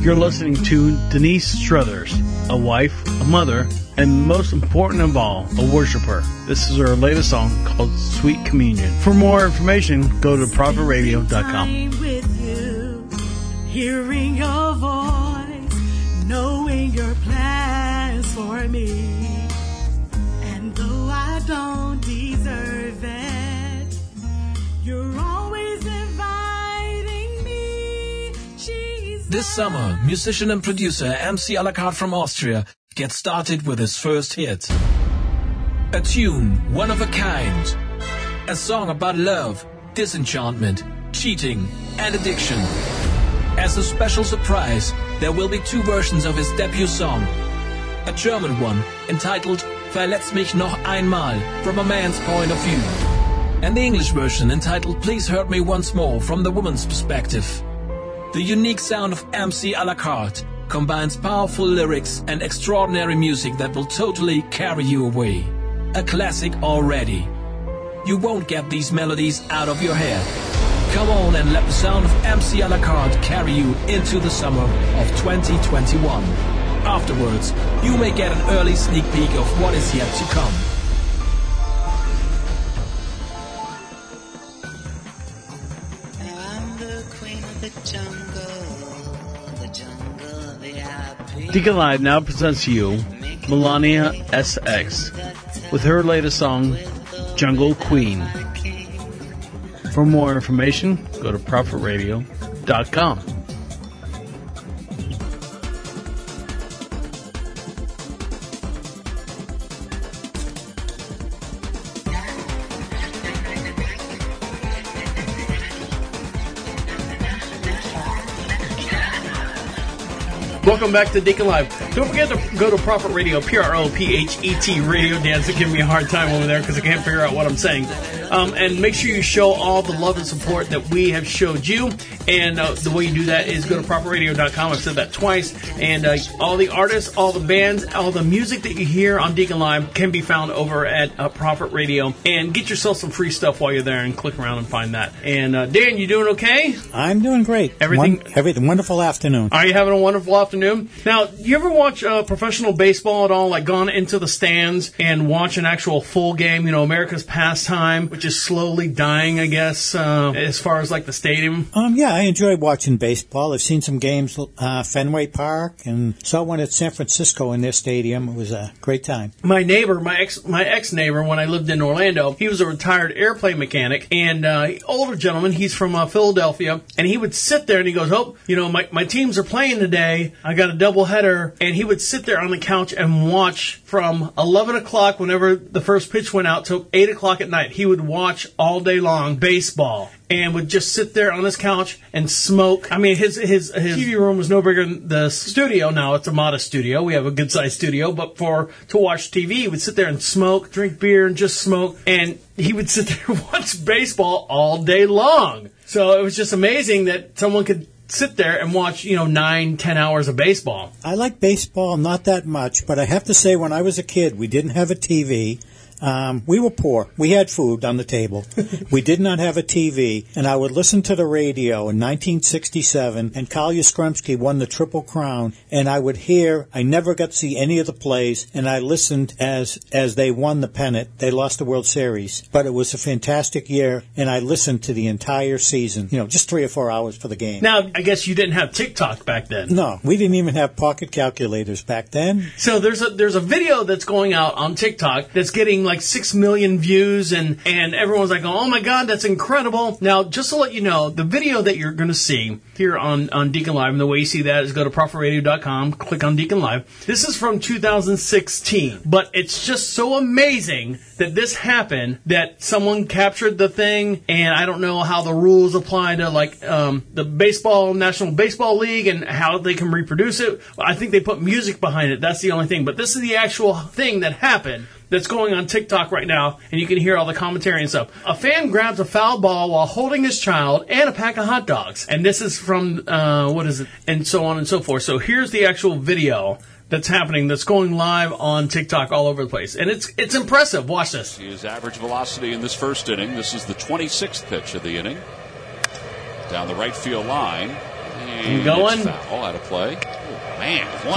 B: You're listening to Denise Struthers, a wife, a mother, and most important of all, a worshiper. This is her latest song called Sweet Communion. For more information, go to prophetradio.com.
F: with you, hearing your voice, knowing your plans for me. And though I don't
V: This summer, musician and producer MC Alakart from Austria gets started with his first hit. A tune, one of a kind. A song about love, disenchantment, cheating, and addiction. As a special surprise, there will be two versions of his debut song. A German one, entitled Verletz mich noch einmal, from a man's point of view. And the English version, entitled Please Hurt Me Once More, from the woman's perspective. The unique sound of MC a la carte combines powerful lyrics and extraordinary music that will totally carry you away. A classic already. You won't get these melodies out of your head. Come on and let the sound of MC a la carte carry you into the summer of 2021. Afterwards, you may get an early sneak peek of what is yet to come.
P: I'm the queen of the jungle,
B: Deacon Live now presents you Melania SX with her latest song, Jungle Queen. For more information, go to prophetradio.com.
D: Welcome back to Deacon Live. Don't forget to go to Prophet Radio, P R O P H E T Radio. Dan's giving me a hard time over there because I can't figure out what I'm saying. Um, and make sure you show all the love and support that we have showed you. And uh, the way you do that is go to prophetradio.com. I've said that twice. And uh, all the artists, all the bands, all the music that you hear on Deacon Live can be found over at uh, Prophet Radio. And get yourself some free stuff while you're there and click around and find that. And uh, Dan, you doing okay?
E: I'm doing great.
D: Everything-
E: One, everything wonderful afternoon.
D: Are you having a wonderful afternoon? Now, you ever watch uh, professional baseball at all? Like gone into the stands and watch an actual full game? You know, America's pastime, which is slowly dying, I guess, uh, as far as like the stadium.
E: Um, yeah, I enjoy watching baseball. I've seen some games, uh, Fenway Park, and saw one at San Francisco in their stadium. It was a great time.
D: My neighbor, my ex, my ex neighbor, when I lived in Orlando, he was a retired airplane mechanic and uh, older gentleman. He's from uh, Philadelphia, and he would sit there and he goes, "Oh, you know, my my teams are playing today. I got a double header," and he would sit there on the couch and watch from eleven o'clock whenever the first pitch went out till eight o'clock at night. He would watch all day long baseball and would just sit there on his couch and smoke. I mean, his his his TV room was no bigger than the studio. Now it's a modest studio. We have a good sized studio, but for to watch TV, he would sit there and smoke, drink beer, and just smoke. And he would sit there and watch baseball all day long. So it was just amazing that someone could sit there and watch, you know, nine, ten hours of baseball.
E: I like baseball not that much, but I have to say, when I was a kid, we didn't have a TV. Um, we were poor. We had food on the table. we did not have a TV, and I would listen to the radio in 1967, and Carl Yastrzemski won the Triple Crown, and I would hear. I never got to see any of the plays, and I listened as as they won the pennant. They lost the World Series, but it was a fantastic year, and I listened to the entire season. You know, just three or four hours for the game.
D: Now, I guess you didn't have TikTok back then.
E: No, we didn't even have pocket calculators back then.
D: So there's a there's a video that's going out on TikTok that's getting like six million views and and everyone's like, oh my god, that's incredible. Now, just to let you know, the video that you're going to see here on on Deacon Live, and the way you see that is go to prophetradio.com, click on Deacon Live. This is from 2016, but it's just so amazing that this happened that someone captured the thing, and I don't know how the rules apply to like um, the baseball National Baseball League and how they can reproduce it. I think they put music behind it. That's the only thing. But this is the actual thing that happened that's going on TikTok right now, and you can hear all the commentary and stuff. A fan grabs a foul ball while holding his child and a pack of hot dogs, and this is from uh, what is it, and so on and so forth. So here's the actual video that's happening that's going live on TikTok all over the place, and it's it's impressive. Watch this.
W: His average velocity in this first inning. This is the 26th pitch of the inning. Down the right field line. And
D: Going.
W: it's foul out of play. Oh, man, one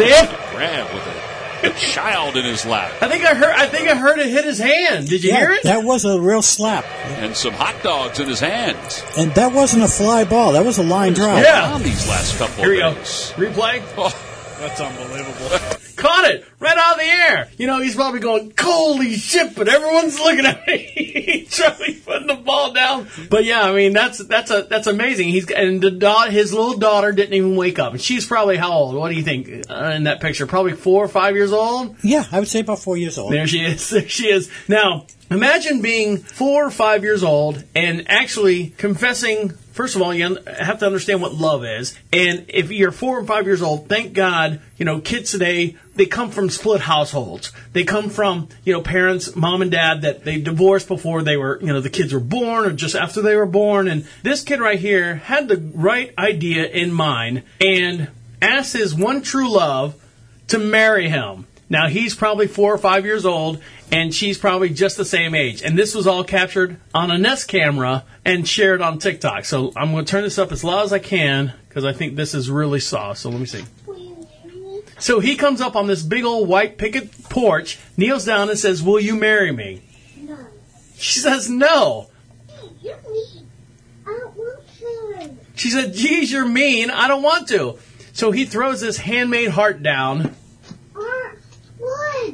W: grab with a, a child in his lap.
D: I think I heard. I think I heard it hit his hand. Did you
E: yeah,
D: hear it?
E: That was a real slap.
W: And some hot dogs in his hands.
E: And that wasn't a fly ball. That was a line drive.
D: Yeah.
W: On these last couple
D: Here we
W: of
D: go.
W: days.
D: Replay. Oh.
B: That's unbelievable.
D: Caught it right out of the air. You know, he's probably going, holy shit, but everyone's looking at me. Charlie putting the ball down. But yeah, I mean, that's, that's a, that's amazing. He's, and the da- his little daughter didn't even wake up. And she's probably how old? What do you think uh, in that picture? Probably four or five years old?
E: Yeah, I would say about four years old.
D: There she is. There she is. Now, imagine being four or five years old and actually confessing. First of all, you have to understand what love is. And if you're four and five years old, thank God, you know, kids today, they come from split households. They come from, you know, parents, mom and dad that they divorced before they were, you know, the kids were born or just after they were born. And this kid right here had the right idea in mind and asked his one true love to marry him. Now he's probably four or five years old, and she's probably just the same age. And this was all captured on a Nest camera and shared on TikTok. So I'm going to turn this up as loud as I can because I think this is really soft. So let me see. So he comes up on this big old white picket porch, kneels down and says, Will you marry me?
F: No.
D: She says, No. She said, Geez, you're mean. I don't want to. So he throws this handmade heart down.
F: Art. What?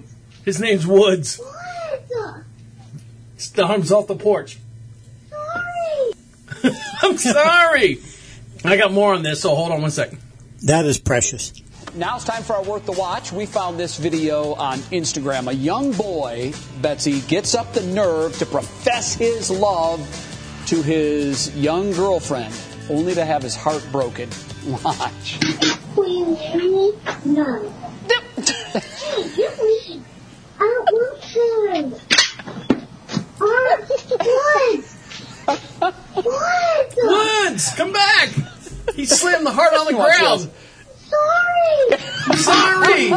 D: His name's Woods.
F: What?
D: Storms off the porch.
F: Sorry.
D: I'm sorry. I got more on this, so hold on one second.
E: That is precious.
X: Now it's time for our worth the watch. We found this video on Instagram. A young boy, Betsy, gets up the nerve to profess his love to his young girlfriend, only to have his heart broken. Watch.
F: Will you marry me? No. Gee, you're mean. I don't want to. Art. What? What?
D: Woods, come back! He slammed the heart on the ground.
F: Sorry.
D: Sorry.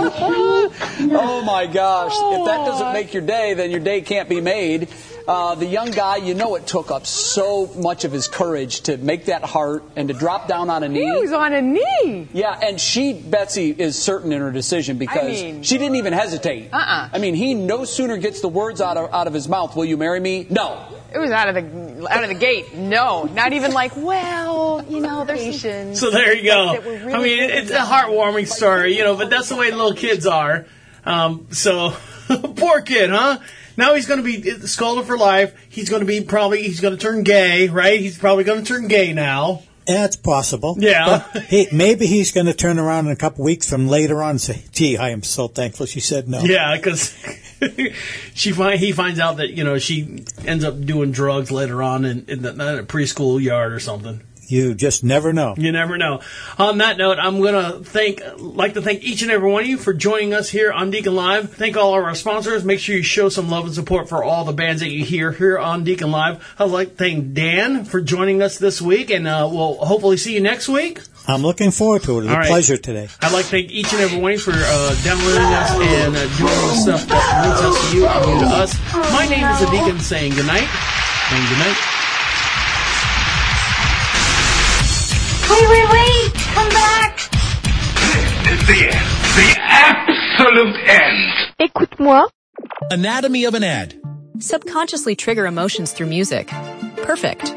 X: oh my gosh. If that doesn't make your day, then your day can't be made. Uh, the young guy, you know, it took up so much of his courage to make that heart and to drop down on a knee.
Y: He was on a knee.
X: Yeah, and she, Betsy, is certain in her decision because
Y: mean-
X: she didn't even hesitate.
Y: Uh-uh.
X: I mean, he no sooner gets the words out of, out of his mouth, will you marry me? No.
Y: It was out of the out of the gate. No, not even like, well, you know, there's some
D: So there you go.
Y: really
D: I mean, it's a heartwarming story, you know, but that's the way little kids are. Um, so, poor kid, huh? Now he's going to be scolded for life. He's going to be probably, he's going to turn gay, right? He's probably going to turn gay now.
E: Eh, That's possible.
D: Yeah.
E: But he, maybe he's going to turn around in a couple weeks from later on and say, gee, I am so thankful she said no.
D: Yeah, because she find, he finds out that, you know, she ends up doing drugs later on in, in, the, in a preschool yard or something.
E: You just never know.
D: You never know. On that note, I'm going to thank, like to thank each and every one of you for joining us here on Deacon Live. Thank all of our sponsors. Make sure you show some love and support for all the bands that you hear here on Deacon Live. I'd like to thank Dan for joining us this week, and uh, we'll hopefully see you next week.
E: I'm looking forward to it. It was
D: All
E: a
D: right.
E: pleasure today.
D: I'd like to thank each and every one of you for uh, downloading us and uh, doing all the stuff that links us to you and you to us. My name is the Deacon saying goodnight and good
F: Wait, wait, wait! Come back!
U: Is the end. The absolute end.
Z: Écoute-moi.
V: Anatomy of an ad.
Z: Subconsciously trigger emotions through music. Perfect.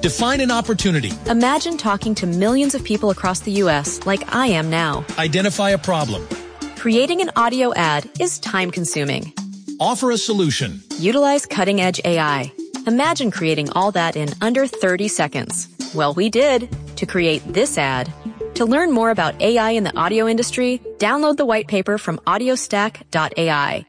V: Define an opportunity.
Z: Imagine talking to millions of people across the U.S. like I am now.
V: Identify a problem.
Z: Creating an audio ad is time consuming.
V: Offer a solution.
Z: Utilize cutting edge AI. Imagine creating all that in under 30 seconds. Well, we did to create this ad. To learn more about AI in the audio industry, download the white paper from audiostack.ai.